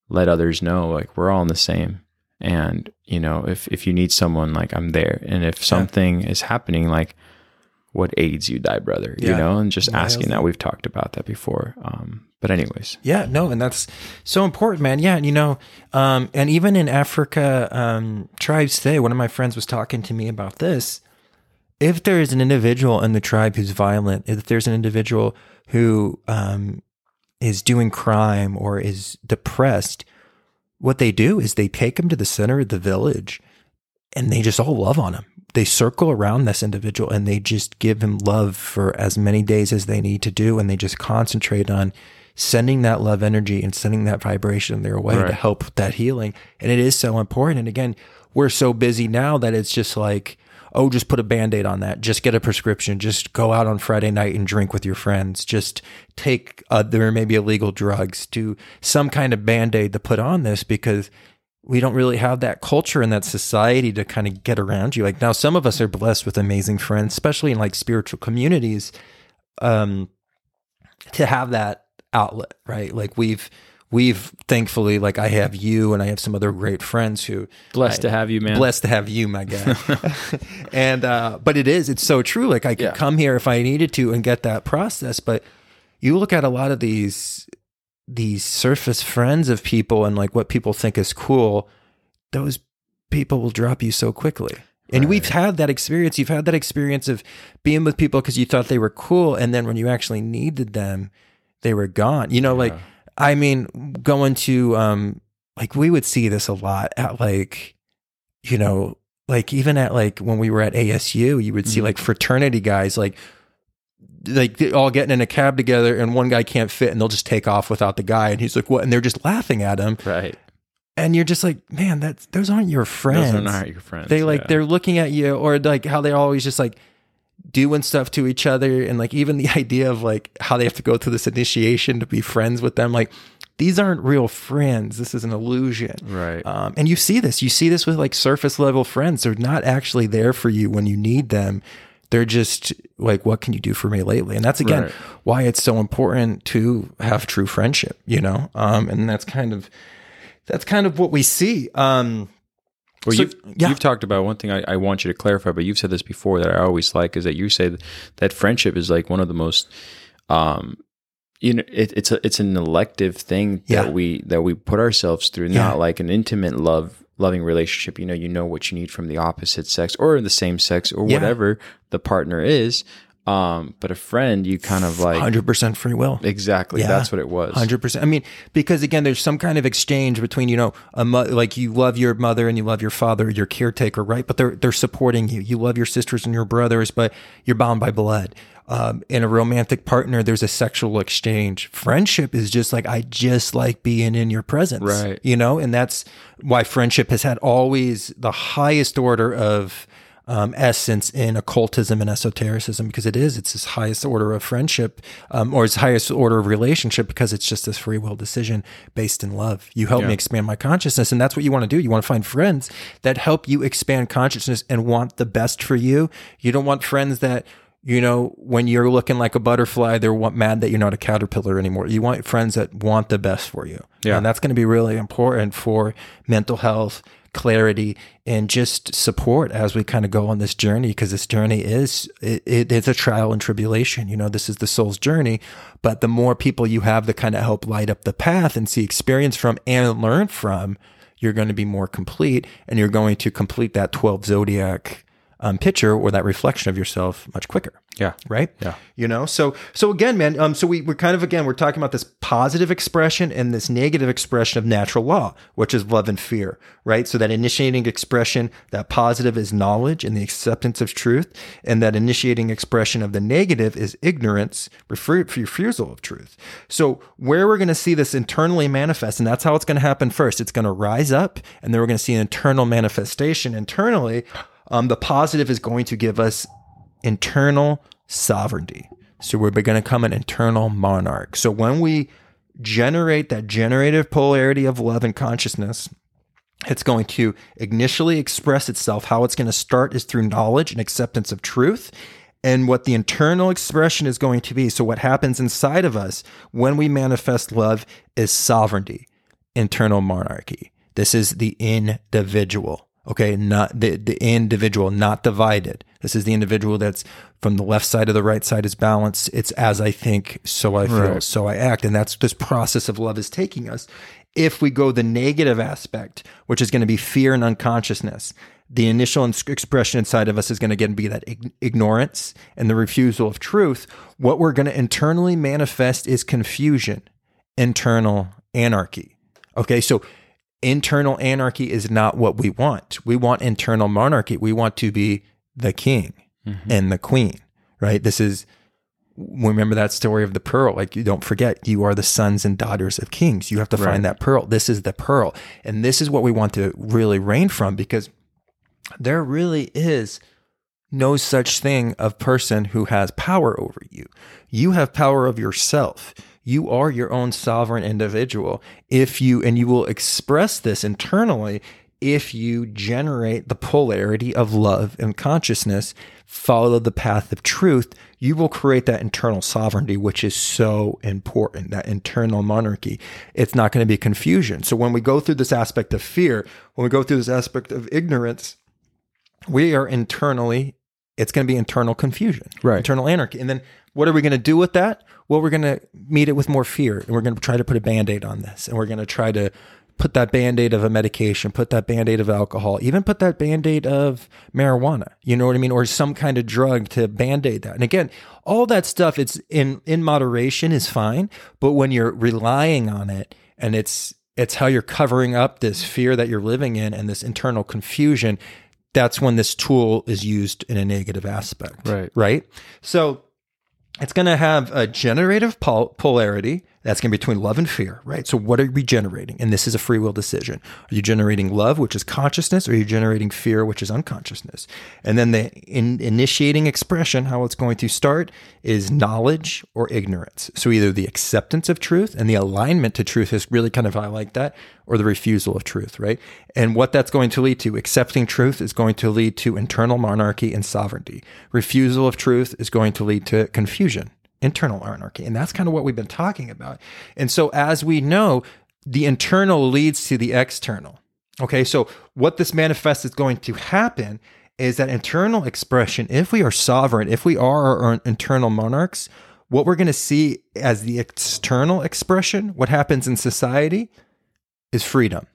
let others know like we're all in the same and you know if if you need someone like i'm there. And if something yeah. is happening like what aids you die brother? Yeah. you know and just asking that. We've talked about that before. Um but anyways. Yeah no and that's so important man. Yeah and you know um and even in africa um tribes today one of my friends was talking to me about this. If there is an individual in the tribe who's violent if there's an individual who um is doing crime or is depressed what they do is they take him to the center of the village and they just all love on him. They circle around this individual and they just give him love for as many days as they need to do. And they just concentrate on sending that love energy and sending that vibration their way right. to help that healing. And it is so important. And again, we're so busy now that it's just like, oh, just put a band aid on that. Just get a prescription. Just go out on Friday night and drink with your friends. Just take other maybe illegal drugs. Do some kind of band aid to put on this because we don't really have that culture and that society to kind of get around you. Like now, some of us are blessed with amazing friends, especially in like spiritual communities, um, to have that outlet, right? Like we've, we've thankfully like I have you and I have some other great friends who blessed I, to have you, man. Blessed to have you, my guy. (laughs) (laughs) and uh, but it is, it's so true. Like I could yeah. come here if I needed to and get that process. But you look at a lot of these these surface friends of people and like what people think is cool, those people will drop you so quickly. And right. we've had that experience. You've had that experience of being with people because you thought they were cool, and then when you actually needed them, they were gone. You know, yeah. like I mean, going to um like we would see this a lot at like, you know, like even at like when we were at ASU, you would see mm-hmm. like fraternity guys like like all getting in a cab together and one guy can't fit and they'll just take off without the guy. And he's like what? And they're just laughing at him. Right. And you're just like man that's those aren't your friends. those aren't your friends they like yeah. they're looking at you or like how they're always just like doing stuff to each other. And like even the (laughs) idea of like how they have to go through this initiation to be friends with them like these aren't real friends. This is an illusion. Right. Um, and you see this. You see this with like surface level friends. They're not actually there for you when you need them. They're just like what can you do for me lately? And that's again right. why it's so important to have true friendship you know? Um, and that's kind of that's kind of what we see. Um, well, so, you've, yeah. you've talked about one thing I, I, want you to clarify, but you've said this before that I always like is that you say that, that friendship is like one of the most, um, you know, it, it's a it's an elective thing yeah. that we that we put ourselves through, yeah. not like an intimate love loving relationship. You know, you know what you need from the opposite sex or the same sex or whatever the partner is. Um, but a friend, you kind of like hundred percent free will. exactly. Yeah. That's what it was. Hundred percent. I mean, because again, there's some kind of exchange between you know a mo- like you love your mother and you love your father, your caretaker, right? But they're they're supporting you. You love your sisters and your brothers, but you're bound by blood. Um, in a romantic partner, there's a sexual exchange. Friendship is just like I just like being in your presence, Right. You know, and that's why friendship has had always the highest order of um, essence in occultism and esotericism because it is it's this highest order of friendship um, or its highest order of relationship because it's just this free will decision based in love. You help me expand my consciousness and that's what you want to do. You want to find friends that help you expand consciousness and want the best for you. You don't want friends that you know when you're looking like a butterfly they're mad that you're not a caterpillar anymore. You want friends that want the best for you. Yeah. and that's going to be really important for mental health clarity and just support as we kind of go on this journey because this journey is it, it is a trial and tribulation you know this is the soul's journey. But the more people you have that kind of help light up the path and see experience from and learn from you're going to be more complete and you're going to complete that 12 zodiac um, picture or that reflection of yourself much quicker Yeah. right? Yeah. You know, so so again, man. Um, so we we're kind of again we're talking about this positive expression and this negative expression of natural law, which is love and fear, right? So that initiating expression, that positive is knowledge and the acceptance of truth, and that initiating expression of the negative is ignorance, refusal of truth. So where we're going to see this internally manifest, and that's how it's going to happen first. It's going to rise up, and then we're going to see an internal manifestation internally. Um, the positive is going to give us internal sovereignty. So we're going to become an internal monarch. So when we generate that generative polarity of love and consciousness, it's going to initially express itself. How it's going to start is through knowledge and acceptance of truth. And what the internal expression is going to be. So, what happens inside of us when we manifest love is sovereignty, internal monarchy. This is the individual. Okay, not the, the individual, not divided. This is the individual that's from the left side to the right side is balanced. It's as I think, so I feel, Right. so I act. And that's this process of love is taking us. If we go the negative aspect, which is going to be fear and unconsciousness, the initial expression inside of us is going to again be that ignorance and the refusal of truth. What we're going to internally manifest is confusion, internal anarchy. Okay, so internal anarchy is not what we want. We want internal monarchy. We want to be the king mm-hmm. and the queen, right? This is remember that story of the pearl. Like you don't forget, you are the sons and daughters of kings. You have to Right. find that pearl. This is the pearl. And this is what we want to really reign from because there really is no such thing of person who has power over you. You have power of yourself. You are your own sovereign individual. If you and you will express this internally if you generate the polarity of love and consciousness, follow the path of truth, you will create that internal sovereignty, which is so important, that internal monarchy. It's not going to be confusion. So when we go through this aspect of fear, when we go through this aspect of ignorance, we are internally it's going to be internal confusion Right. internal anarchy. And then what are we going to do with that? Well we're going to meet it with more fear and we're going to try to put a band-aid on this and we're going to try to put that band-aid of a medication put that band-aid of alcohol even put that band-aid of marijuana you know what i mean or some kind of drug to band-aid that. And again all that stuff it's in in moderation is fine but when you're relying on it and it's it's how you're covering up this fear that you're living in and this internal confusion that's when this tool is used in a negative aspect. Right. Right. So it's going to have a generative pol- polarity that's going to be between love and fear, right? So what are we generating? And this is a free will decision. Are you generating love, which is consciousness, or are you generating fear, which is unconsciousness? And then the in- initiating expression, how it's going to start, is knowledge or ignorance. So either the acceptance of truth and the alignment to truth is really kind of I like that, or the refusal of truth, right? And what that's going to lead to, accepting truth is going to lead to internal monarchy and sovereignty. Refusal of truth is going to lead to confusion, internal anarchy. And that's kind of what we've been talking about. And so as we know, the internal leads to the external. Okay, so what this manifests is going to happen is that internal expression, if we are sovereign, if we are our internal monarchs, what we're going to see as the external expression, what happens in society, is freedom.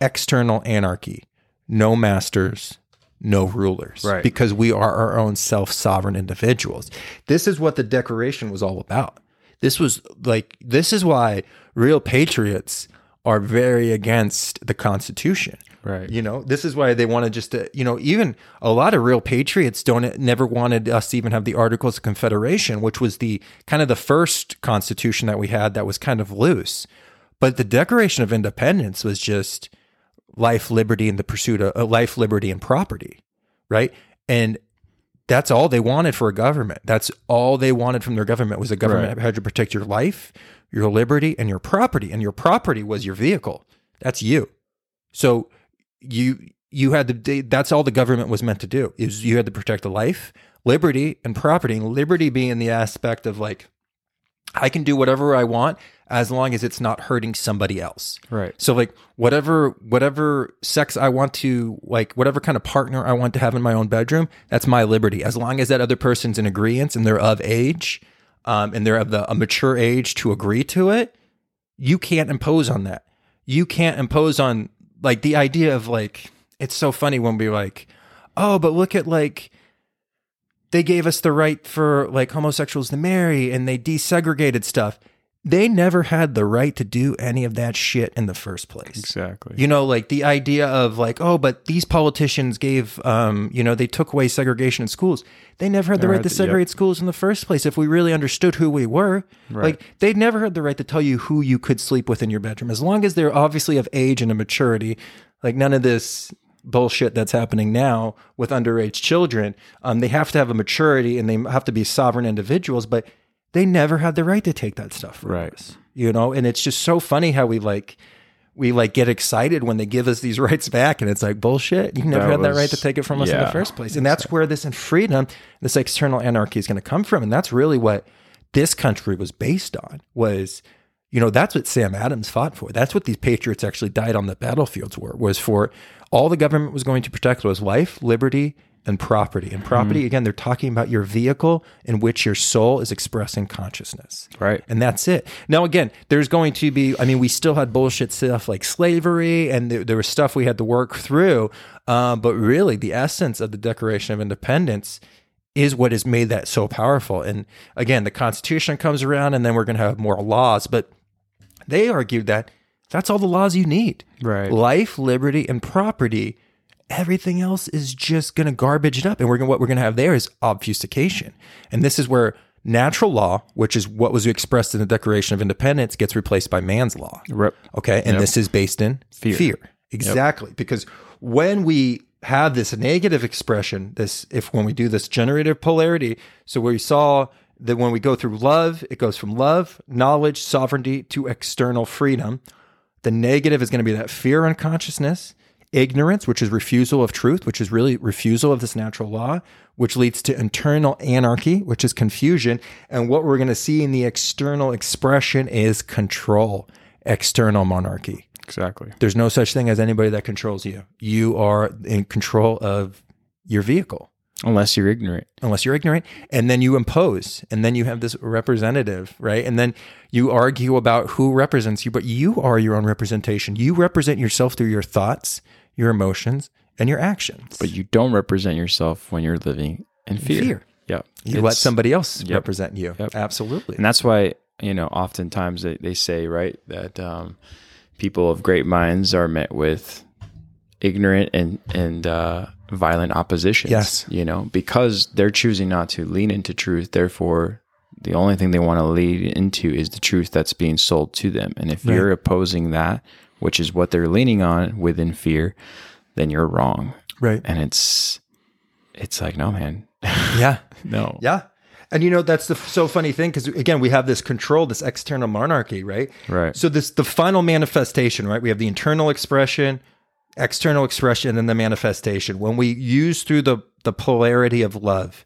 External anarchy, no masters, no rulers. Right. Because we are our own self sovereign individuals. This is what the Declaration was all about. This was like, this is why real patriots are very against the Constitution. Right. You know, this is why they want to just, uh, you know, even a lot of real patriots don't never wanted us to even have the Articles of Confederation, which was the kind of the first constitution that we had that was kind of loose. But the Declaration of Independence was just life, liberty, and the pursuit of uh, life, liberty, and property, right? And that's all they wanted for a government. That's all they wanted from their government was a government Right. that had to protect your life, your liberty, and your property. And your property was your vehicle. That's you. So you you had to. That's all the government was meant to do. Is you had to protect the life, liberty, and property. And liberty being the aspect of like, I can do whatever I want as long as it's not hurting somebody else. Right. So like whatever whatever sex I want to like whatever kind of partner I want to have in my own bedroom, that's my liberty. As long as that other person's in agreement and they're of age, um, and they're of the a mature age to agree to it, you can't impose on that. You can't impose on like the idea of like it's so funny when we like, oh, but look at like they gave us the right for like homosexuals to marry and they desegregated stuff. They never had the right to do any of that shit in the first place. Exactly. You know, like the idea of like, oh, but these politicians gave, um, you know, they took away segregation in schools. They never had the right to segregate schools in the first place. If we really understood who we were, Right. like they never had the right to tell you who you could sleep with in your bedroom, as long as they're obviously of age and a maturity. Like none of this bullshit that's happening now with underage children. Um, they have to have a maturity and they have to be sovereign individuals, but they never had the right to take that stuff from Right. us. You know, and it's just so funny how we like we like get excited when they give us these (laughs) rights back and it's like bullshit you never That had that right to take it from us in the first place and that's where this in freedom this external anarchy is going to come from and that's really what this country was based on was you know that's what sam adams fought for that's what these patriots actually died on the battlefields were was for all the government was going to protect was life liberty and property and property Mm-hmm. again they're talking about your vehicle in which your soul is expressing consciousness Right. and that's it. Now, again, there's going to be, I mean, we still had bullshit stuff like slavery and there, there was stuff we had to work through. Uh, but really, the essence of the Declaration of Independence is what has made that so powerful. And again, the Constitution comes around and then we're going to have more laws. But they argued that that's all the laws you need Right. life, liberty, and property. Everything else is just going to garbage it up. And we're gonna, what we're going to have there is obfuscation. And this is where natural law, which is what was expressed in the Declaration of Independence, gets replaced by man's law. Rep. Okay. And this is based in Fear. Exactly. Because when we have this negative expression, this, if when we do this generative polarity, so we saw that when we go through love, it goes from love, knowledge, sovereignty to external freedom. The negative is going to be that fear unconsciousness, ignorance, which is refusal of truth, which is really refusal of this natural law, which leads to internal anarchy, which is confusion. And what we're going to see in the external expression is control, external monarchy. Exactly. There's no such thing as anybody that controls you. You are in control of your vehicle Unless you're ignorant. unless you're ignorant and then you impose and then you have this representative right and then you argue about who represents you but you are your own representation you represent yourself through your thoughts your emotions and your actions But you don't represent yourself when you're living in fear. fear. Yeah. you let somebody else Yep. represent you Yep. absolutely And that's why, you know, oftentimes they, they say, right, that um, people of great minds are met with ignorant and, and uh, violent oppositions. Yes. You know, because they're choosing not to lean into truth. Therefore, the only thing they want to lead into is the truth that's being sold to them. And if you're opposing that, which is what they're leaning on within fear, then you're wrong. right And it's, it's like, no, man, (laughs) yeah (laughs) no. yeah and you know that's the so funny thing because again we have this control this external monarchy right Right. so this the final manifestation right we have the internal expression external expression and the manifestation when we use through the the polarity of love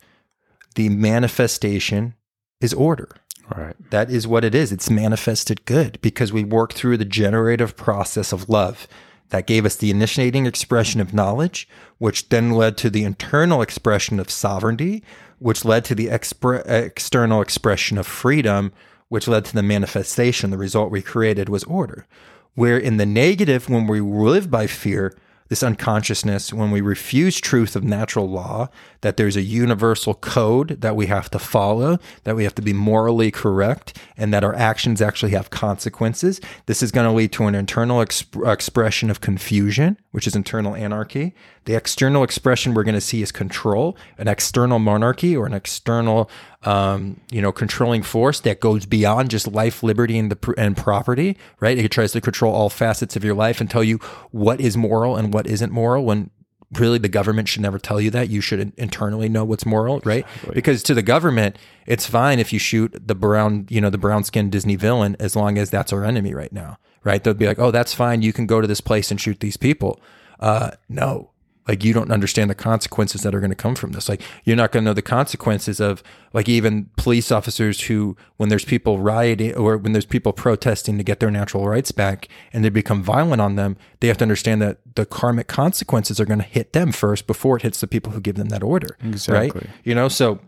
the manifestation is order Right. that is what it is. It's manifested good because we work through the generative process of love that gave us the initiating expression of knowledge, which then led to the internal expression of sovereignty, which led to the expre- external expression of freedom, which led to the manifestation. The result we created was order. Where in the negative, when we live by fear, this unconsciousness when we refuse truth of natural law, that there's a universal code that we have to follow, that we have to be morally correct, and that our actions actually have consequences. This is going to lead to an internal exp- expression of confusion, which is internal anarchy. The external expression we're going to see is control, an external monarchy or an external, um, you know, controlling force that goes beyond just life, liberty, and the and property. Right? It tries to control all facets of your life and tell you what is moral and what isn't moral. When really the government should never tell you that. You should internally know what's moral, right? Exactly. Because to the government, it's fine if you shoot the brown, you know, the brown skinned Disney villain as long as that's our enemy right now, right? They'll be like, oh, that's fine. You can go to this place and shoot these people. Uh, no, like you don't understand the consequences that are going to come from this. Like you're not going to know the consequences of like even police officers who, when there's people rioting or when there's people protesting to get their natural rights back and they become violent on them, they have to understand that the karmic consequences are going to hit them first before it hits the people who give them that order. Exactly. Right. You know, so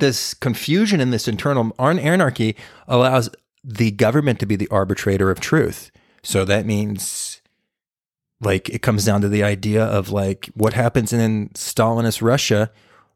this confusion and this internal anarchy allows the government to be the arbitrator of truth. So that means like it comes down to the idea of like what happens in Stalinist Russia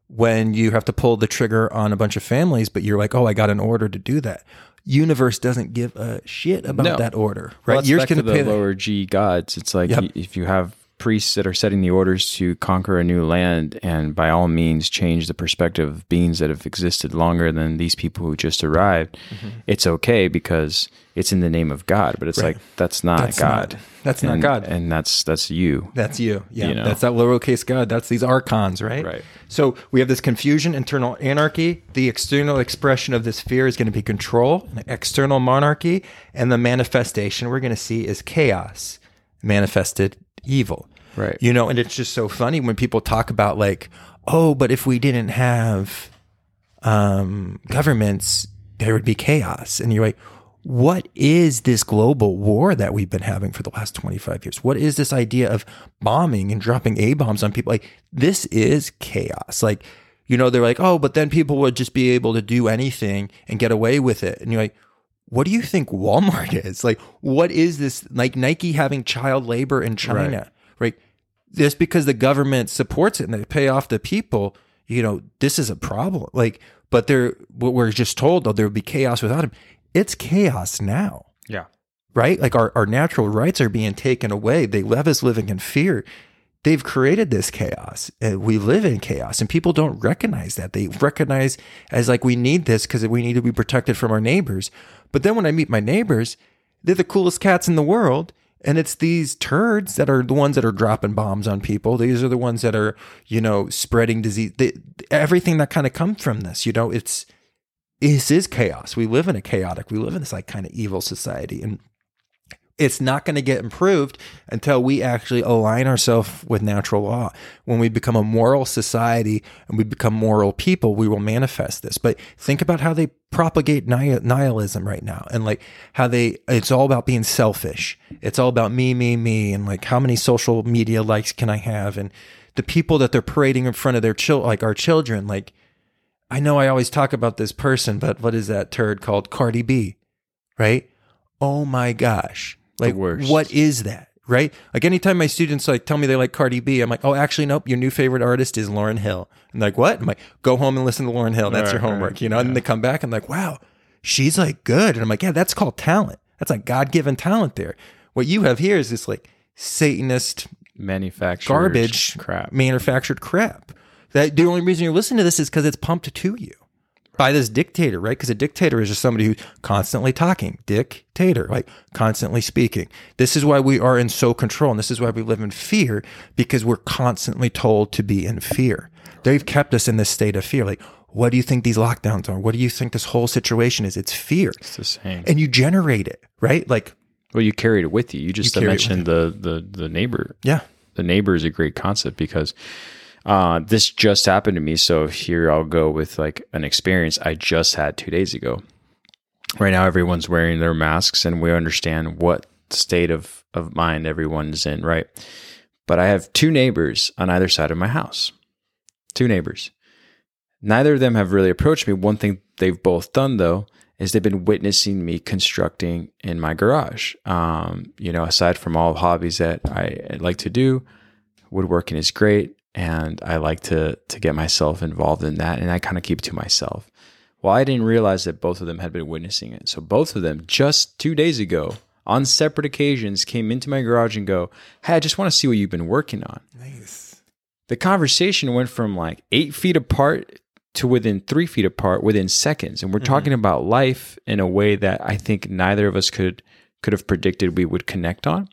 when you have to pull the trigger on a bunch of families, but you're like, oh, I got an order to do that. Universe doesn't give a shit about no. that order, right? Well, you're going to the lower G gods. It's like yep. if you have priests that are setting the orders to conquer a new land and by all means change the perspective of beings that have existed longer than these people who just arrived, mm-hmm. it's okay because it's in the name of God. But it's right. like that's not that's God. Not, that's and, not God. And that's that's you. That's you. Yeah. You know? That's that lowercase God. That's these archons, right? Right. So we have this confusion, internal anarchy. The external expression of this fear is going to be control, external monarchy, and the manifestation we're going to see is chaos manifested evil. Right. You know, and it's just so funny when people talk about like, oh, but if we didn't have um, governments, there would be chaos. And you're like, what is this global war that we've been having for the last 25 years? What is this idea of bombing and dropping A bombs on people? Like, this is chaos. Like, you know, they're like, oh, but then people would just be able to do anything and get away with it. And you're like, what do you think Walmart (laughs) is? Like, what is this? Like Nike having child labor in China, right? right? Just because the government supports it and they pay off the people, you know, this is a problem. Like, but they're what we're just told though there would be chaos without him. It's chaos now. Yeah. Right? Like our, our natural rights are being taken away. They love us living in fear. They've created this chaos. And we live in chaos and people don't recognize that. They recognize as like we need this because we need to be protected from our neighbors. But then when I meet my neighbors, they're the coolest cats in the world. And it's these turds that are the ones that are dropping bombs on people. These are the ones that are, you know, spreading disease. They, everything that kind of comes from this, you know, it's, this is chaos. We live in a chaotic, we live in this like kind of evil society. And it's not going to get improved until we actually align ourselves with natural law. When we become a moral society and we become moral people, we will manifest this. But think about how they propagate nihilism right now and like how they, it's all about being selfish. It's all about me, me, me. And like how many social media likes can I have? And the people that they're parading in front of their children, like our children, like, I know I always talk about this person, but what is that turd called? Cardi B, right? Oh my gosh like, what is that? Right? Like anytime my students like tell me they like Cardi B, I'm like, oh, actually, nope. Your new favorite artist is Lauryn Hill. And like, what? I'm like, go home and listen to Lauryn Hill. That's right, your homework, right, you know. Yeah. And then they come back and like, wow, she's like good. And I'm like, yeah, that's called talent. That's like God given talent there. What you have here is this like Satanist manufactured garbage crap, manufactured crap. That the only reason you're listening to this is because it's pumped to you by this dictator, right? Because a dictator is just somebody who's constantly talking, dictator, like constantly speaking. This is why we are in so control. And this is why we live in fear because we're constantly told to be in fear. They've kept us in this state of fear. Like, what do you think these lockdowns are? What do you think this whole situation is? It's fear. It's the same. And you generate it, right? Like, well, you carried it with you. You just you mentioned the, the, the neighbor. Yeah. The neighbor is a great concept because uh, this just happened to me. So here I'll go with like an experience I just had two days ago. Right now, everyone's wearing their masks and we understand what state of, of mind everyone's in, right? But I have two neighbors on either side of my house. Two neighbors. Neither of them have really approached me. One thing they've both done though is they've been witnessing me constructing in my garage. Um, you know, aside from all hobbies that I like to do, woodworking is great and I like to to get myself involved in that and I kind of keep it to myself. Well, I didn't realize that both of them had been witnessing it. So both of them just 2 days ago on separate occasions came into my garage and go, "Hey, I just want to see what you've been working on." Nice. The conversation went from like 8 feet apart to within 3 feet apart within seconds and we're mm-hmm. talking about life in a way that I think neither of us could could have predicted we would connect on.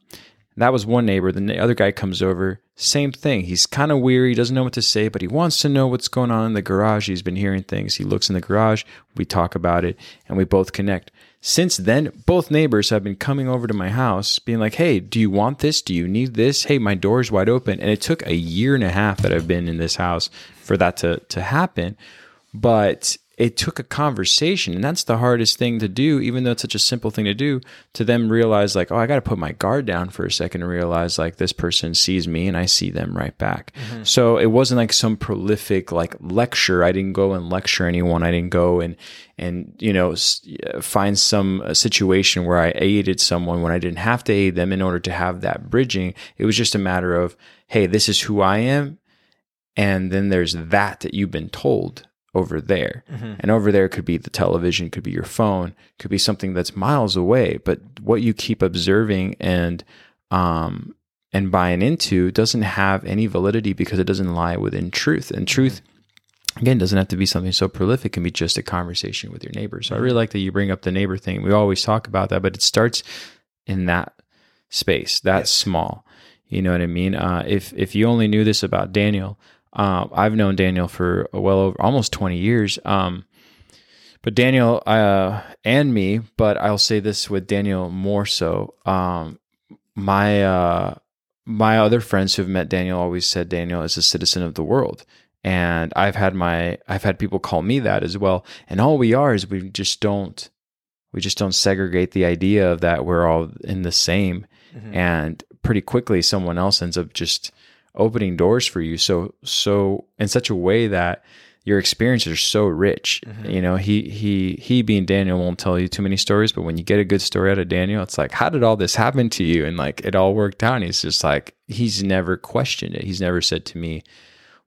That was one neighbor. The other guy comes over, same thing. He's kind of weary, doesn't know what to say, but he wants to know what's going on in the garage. He's been hearing things. He looks in the garage, we talk about it, and we both connect. Since then, both neighbors have been coming over to my house, being like, hey, do you want this? Do you need this? Hey, my door's wide open. And it took a year and a half that I've been in this house for that to, to happen. But it took a conversation and that's the hardest thing to do even though it's such a simple thing to do to them realize like oh i got to put my guard down for a second and realize like this person sees me and i see them right back. Mm-hmm. so it wasn't like some prolific like lecture. I didn't go and lecture anyone. I didn't go and and you know find some situation where i aided someone when i didn't have to aid them in order to have that bridging. It was just a matter of hey this is who i am and then there's that that you've been told over there. Mm-hmm. And over there could be the television, could be your phone, could be something that's miles away. But what you keep observing and um and buying into doesn't have any validity because it doesn't lie within truth. And mm-hmm. truth again doesn't have to be something so prolific, it can be just a conversation with your neighbor. So I really mm-hmm. like that you bring up the neighbor thing. We always talk about that, but it starts in that space, that yes. small. You know what I mean? Uh, if if you only knew this about Daniel, uh, I've known Daniel for well over almost 20 years. Um, but Daniel uh, and me, but I'll say this with Daniel more so. Um, my uh, my other friends who've met Daniel always said Daniel is a citizen of the world, and I've had my I've had people call me that as well. And all we are is we just don't we just don't segregate the idea of that we're all in the same. Mm-hmm. And pretty quickly, someone else ends up just opening doors for you so so in such a way that your experiences are so rich. Mm-hmm. You know, he he he being Daniel won't tell you too many stories, but when you get a good story out of Daniel, it's like, how did all this happen to you? And like it all worked out. And he's just like he's never questioned it. He's never said to me,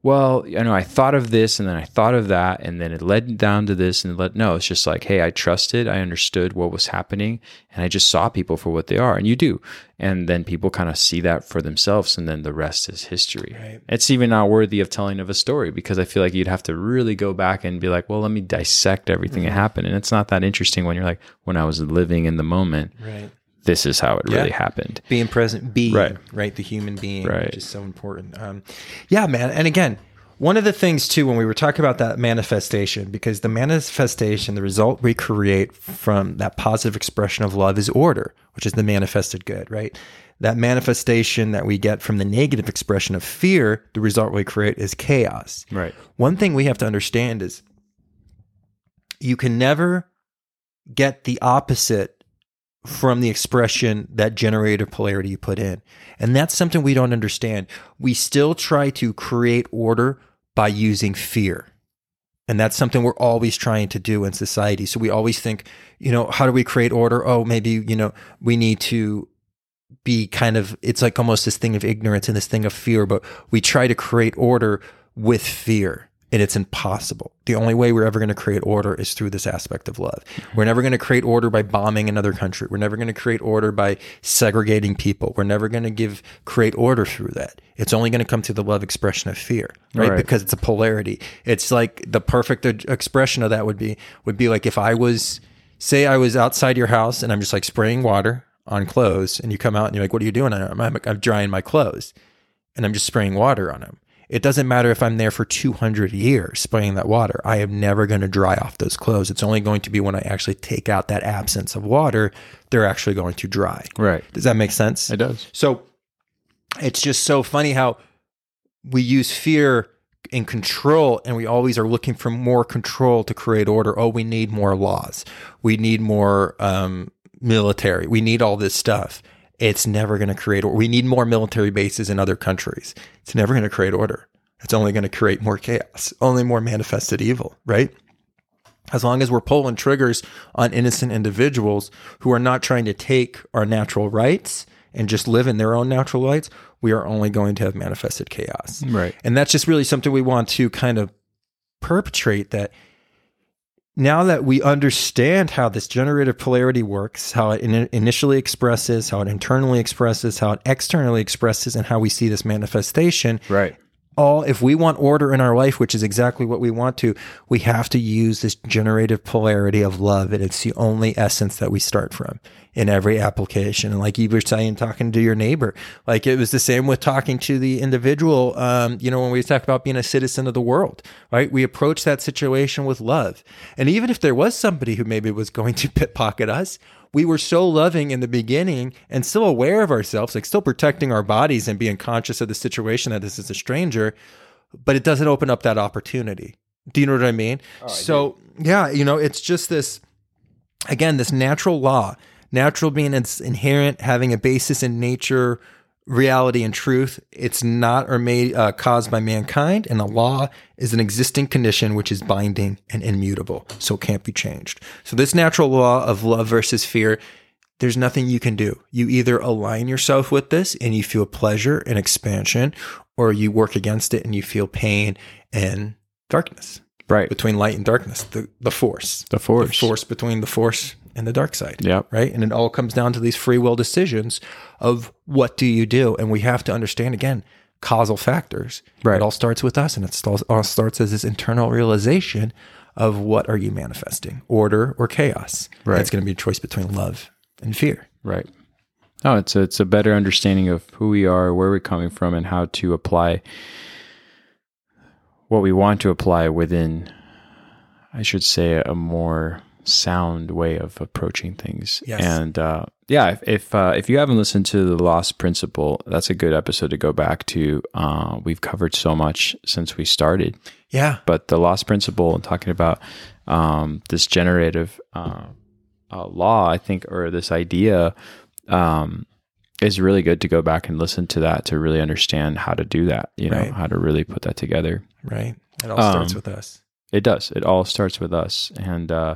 well, you know, I thought of this and then I thought of that and then it led down to this and let no, it's just like, hey, I trusted, I understood what was happening and I just saw people for what they are. And you do. And then people kind of see that for themselves and then the rest is history. Right. It's even not worthy of telling of a story because I feel like you'd have to really go back and be like, well, let me dissect everything mm-hmm. that happened. And it's not that interesting when you're like, when I was living in the moment. Right this is how it yeah. really happened. Being present, being right, right, the human being, right, which is so important. Um, yeah, man. And again, one of the things too, when we were talking about that manifestation, because the manifestation, the result we create from that positive expression of love is order, which is the manifested good, right? That manifestation that we get from the negative expression of fear, the result we create is chaos. Right. One thing we have to understand is you can never get the opposite from the expression that generative polarity you put in. And that's something we don't understand. We still try to create order by using fear. And that's something we're always trying to do in society. So we always think, you know, how do we create order? Oh, maybe, you know, we need to be kind of, it's like almost this thing of ignorance and this thing of fear, but we try to create order with fear and it's impossible. The only way we're ever going to create order is through this aspect of love. We're never going to create order by bombing another country. We're never going to create order by segregating people. We're never going to give create order through that. It's only going to come through the love expression of fear, right? right? Because it's a polarity. It's like the perfect expression of that would be would be like if I was say I was outside your house and I'm just like spraying water on clothes and you come out and you're like what are you doing? I'm, I'm, I'm drying my clothes and I'm just spraying water on them it doesn't matter if I'm there for 200 years spraying that water. I am never going to dry off those clothes. It's only going to be when I actually take out that absence of water, they're actually going to dry. Right. Does that make sense? It does. So it's just so funny how we use fear in control and we always are looking for more control to create order. Oh, we need more laws. We need more um, military. We need all this stuff it's never going to create order. We need more military bases in other countries. It's never going to create order. It's only going to create more chaos, only more manifested evil, right? As long as we're pulling triggers on innocent individuals who are not trying to take our natural rights and just live in their own natural lights, we are only going to have manifested chaos. Right. And that's just really something we want to kind of perpetrate that now that we understand how this generative polarity works, how it in- initially expresses, how it internally expresses, how it externally expresses, and how we see this manifestation, Right. All if we want order in our life, which is exactly what we want to, we have to use this generative polarity of love. And it's the only essence that we start from in every application. And like you were saying, talking to your neighbor, like it was the same with talking to the individual. Um, you know, when we talk about being a citizen of the world, right? We approach that situation with love. And even if there was somebody who maybe was going to (laughs) pickpocket us, we were so loving in the beginning and still aware of ourselves, like still protecting our bodies and being conscious of the situation that this is a stranger, but it doesn't open up that opportunity. Do you know what I mean? Oh, so, yeah, you know, it's just this, again, this natural law, natural being it's inherent, having a basis in nature, reality, and truth. It's not or made uh, caused by mankind, and the law is an existing condition which is binding and immutable, so it can't be changed. So, this natural law of love versus fear. There's nothing you can do. You either align yourself with this and you feel pleasure and expansion, or you work against it and you feel pain and darkness Right. between light and darkness, the, the force. The force. The force between the force and the dark side. Yeah. Right. And it all comes down to these free will decisions of what do you do? And we have to understand again causal factors. Right. It all starts with us and it all, starts as this internal realization of what are you manifesting, order or chaos. Right. It's going to be a choice between love and fear. Right. No, it's a, it's a better understanding of who we are, where we're coming from, and how to apply what we want to apply within, I should say, a more sound way of approaching things. Yes. And uh, yeah, if if, uh, if you haven't listened to the Lost Principle, that's a good episode to go back to. Uh, we've covered so much since we started, Yeah. but the Lost Principle and talking about um, this generative uh, uh, law, I think, or this idea, um, is really good to go back and listen to that to really understand how to do that. You know, Right. how to really put that together. Right. It all starts Um, with us. It does. It all starts with us, and uh,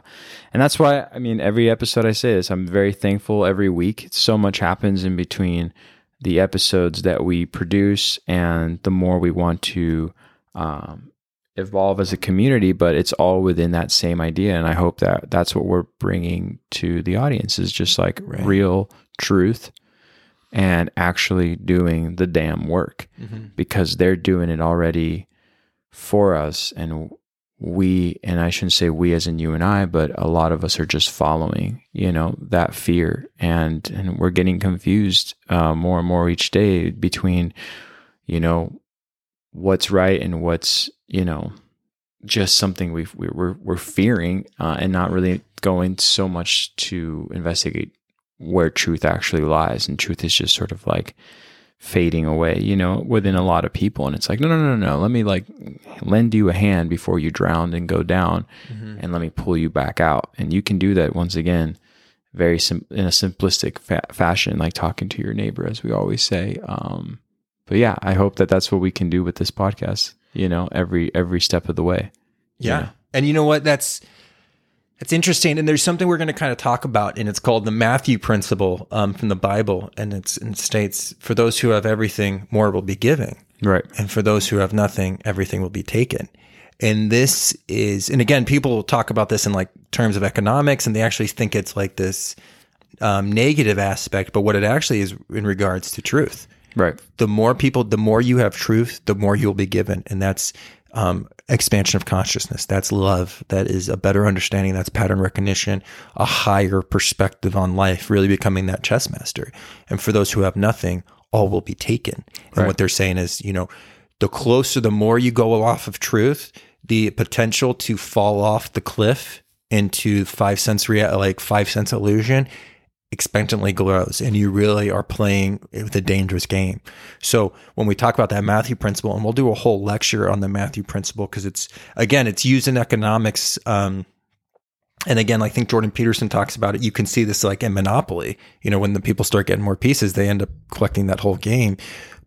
and that's why I mean every episode I say this. I'm very thankful every week. So much happens in between the episodes that we produce, and the more we want to um, evolve as a community. But it's all within that same idea, and I hope that that's what we're bringing to the audience is just like Right. real truth and actually doing the damn work because they're doing it already for us and we and I shouldn't say we as in you and I but a lot of us are just following you know that fear. And and we're getting confused uh, more and more each day between you know what's right and what's you know just something we- we're we're fearing uh, and not really going so much to investigate where truth actually lies. And truth is just sort of like fading away you know within a lot of people and it's like no no no no let me like lend you a hand before you drown and go down and let me pull you back out and you can do that once again very sim- in a simplistic fa- fashion like talking to your neighbor as we always say um but yeah i hope that that's what we can do with this podcast you know every every step of the way Yeah. Yeah. And you know what? That's that's interesting. And there's something we're going to kind of talk about, and it's called the Matthew principle um, from the Bible. And it's and it states, "For those who have everything, more will be given, right and for those who have nothing, everything will be taken." And this is, and again, people talk about this in like terms of economics, and they actually think it's like this um, negative aspect. But what it actually is in regards to truth right the more people, the more you have truth, the more you'll be given. And that's um, expansion of consciousness. That's love. That is a better understanding. That's pattern recognition, a higher perspective on life, really becoming that chess master. And for those who have nothing, all will be taken. And what they're saying is, you know, the closer, the more you go off of truth, the potential to fall off the cliff into five sense rea- like five sense illusion exponentially grows and you really are playing with a dangerous game. So when we talk about that Matthew principle, and we'll do a whole lecture on the Matthew principle because it's again it's used in economics. Um, and again, I think Jordan Peterson talks about it. You can see this like in Monopoly. You know, when the people start getting more pieces, they end up collecting that whole game.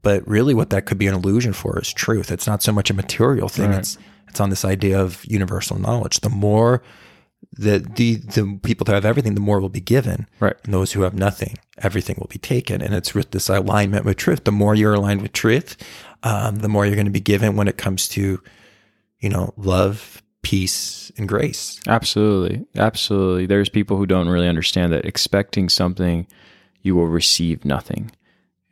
But really, what that could be an illusion for is truth. It's not so much a material thing. Right. It's it's on this idea of universal knowledge. The more the, the the people that have everything, the more will be given. Right. And those who have nothing, everything will be taken. And it's with this alignment with truth. The more you're aligned with truth, um, the more you're going to be given when it comes to, you know, love, peace, and grace. Absolutely. Absolutely. There's people who don't really understand that expecting something, you will receive nothing.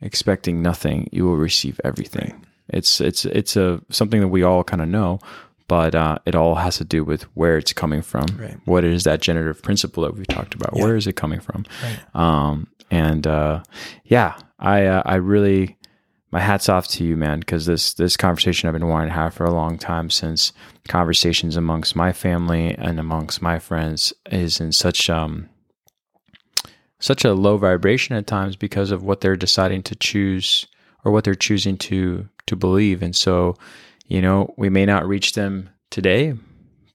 Expecting nothing, you will receive everything. It's it's it's a something that we all kind of know, but uh, it all has to do with where it's coming from. Right. What is that generative principle that we talked about? Where is it coming from? Um, and uh, yeah, I uh, I really my hats off to you, man, because this this conversation I've been wanting to have for a long time since conversations amongst my family and amongst my friends is in such um such a low vibration at times because of what they're deciding to choose or what they're choosing to to believe. And so, you know, we may not reach them today,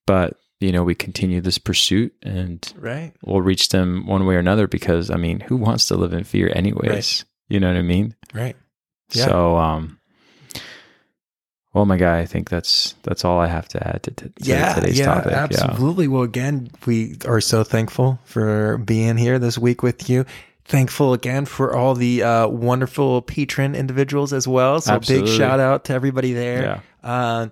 but you know, we continue this pursuit and Right. we'll reach them one way or another because I mean, who wants to live in fear anyways? You know what I mean? Right. Yeah. So um well my guy, I think that's that's all I have to add to, to, to yeah, today's yeah, topic. Yeah. absolutely. Well, again, we are so thankful for being here this week with you. Thankful again for all the uh, wonderful patron individuals as well. So Absolutely. big shout out to everybody there. Yeah. Uh,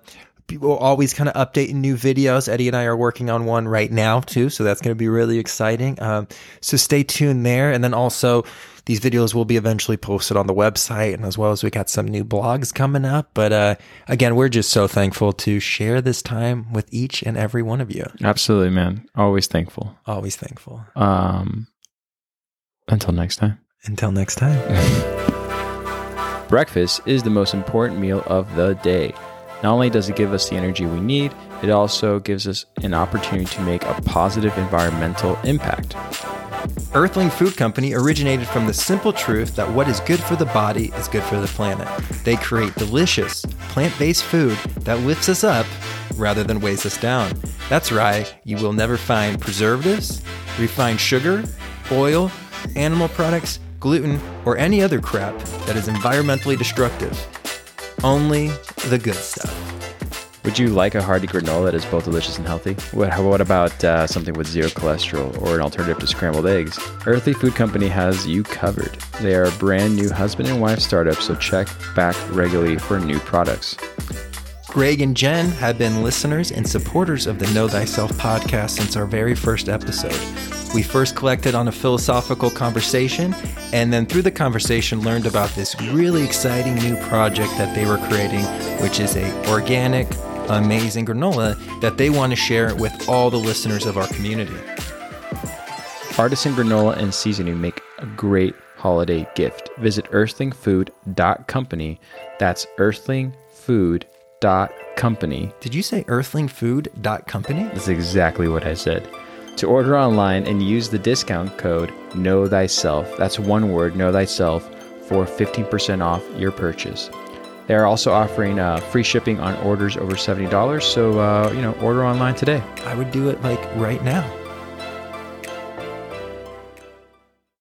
people are always kind of updating new videos. Eddie and I are working on one right now too, so that's going to be really exciting. Um, so stay tuned there, and then also these videos will be eventually posted on the website, and as well as we got some new blogs coming up. But uh, again, we're just so thankful to share this time with each and every one of you. Absolutely, man. Always thankful. Always thankful. Um until next time. Until next time. (laughs) Breakfast is the most important meal of the day. Not only does it give us the energy we need, it also gives us an opportunity to make a positive environmental impact. Earthling Food Company originated from the simple truth that what is good for the body is good for the planet. They create delicious, plant based food that lifts us up rather than weighs us down. That's right, you will never find preservatives, refined sugar, oil, animal products, gluten, or any other crap that is environmentally destructive. Only the good stuff. Would you like a hearty granola that is both delicious and healthy? What, what about uh, something with zero cholesterol or an alternative to scrambled eggs? Earthling Food Company has you covered. They are a brand new husband and wife startup, so check back regularly for new products. Greg and Jen have been listeners and supporters of the Know Thyself podcast since our very first episode. We first collected on a philosophical conversation, and then through the conversation learned about this really exciting new project that they were creating, which is a organic, amazing granola that they want to share with all the listeners of our community. Artisan granola and seasoning make a great holiday gift. Visit earthlingfood.company. That's earthlingfood.company. Did you say earthlingfood.company? That's exactly what I said. To order online and use the discount code Know Thyself, that's one word, Know Thyself, for 15% off your purchase. They are also offering uh, free shipping on orders over $70, so, uh, you know, order online today. I would do it like right now.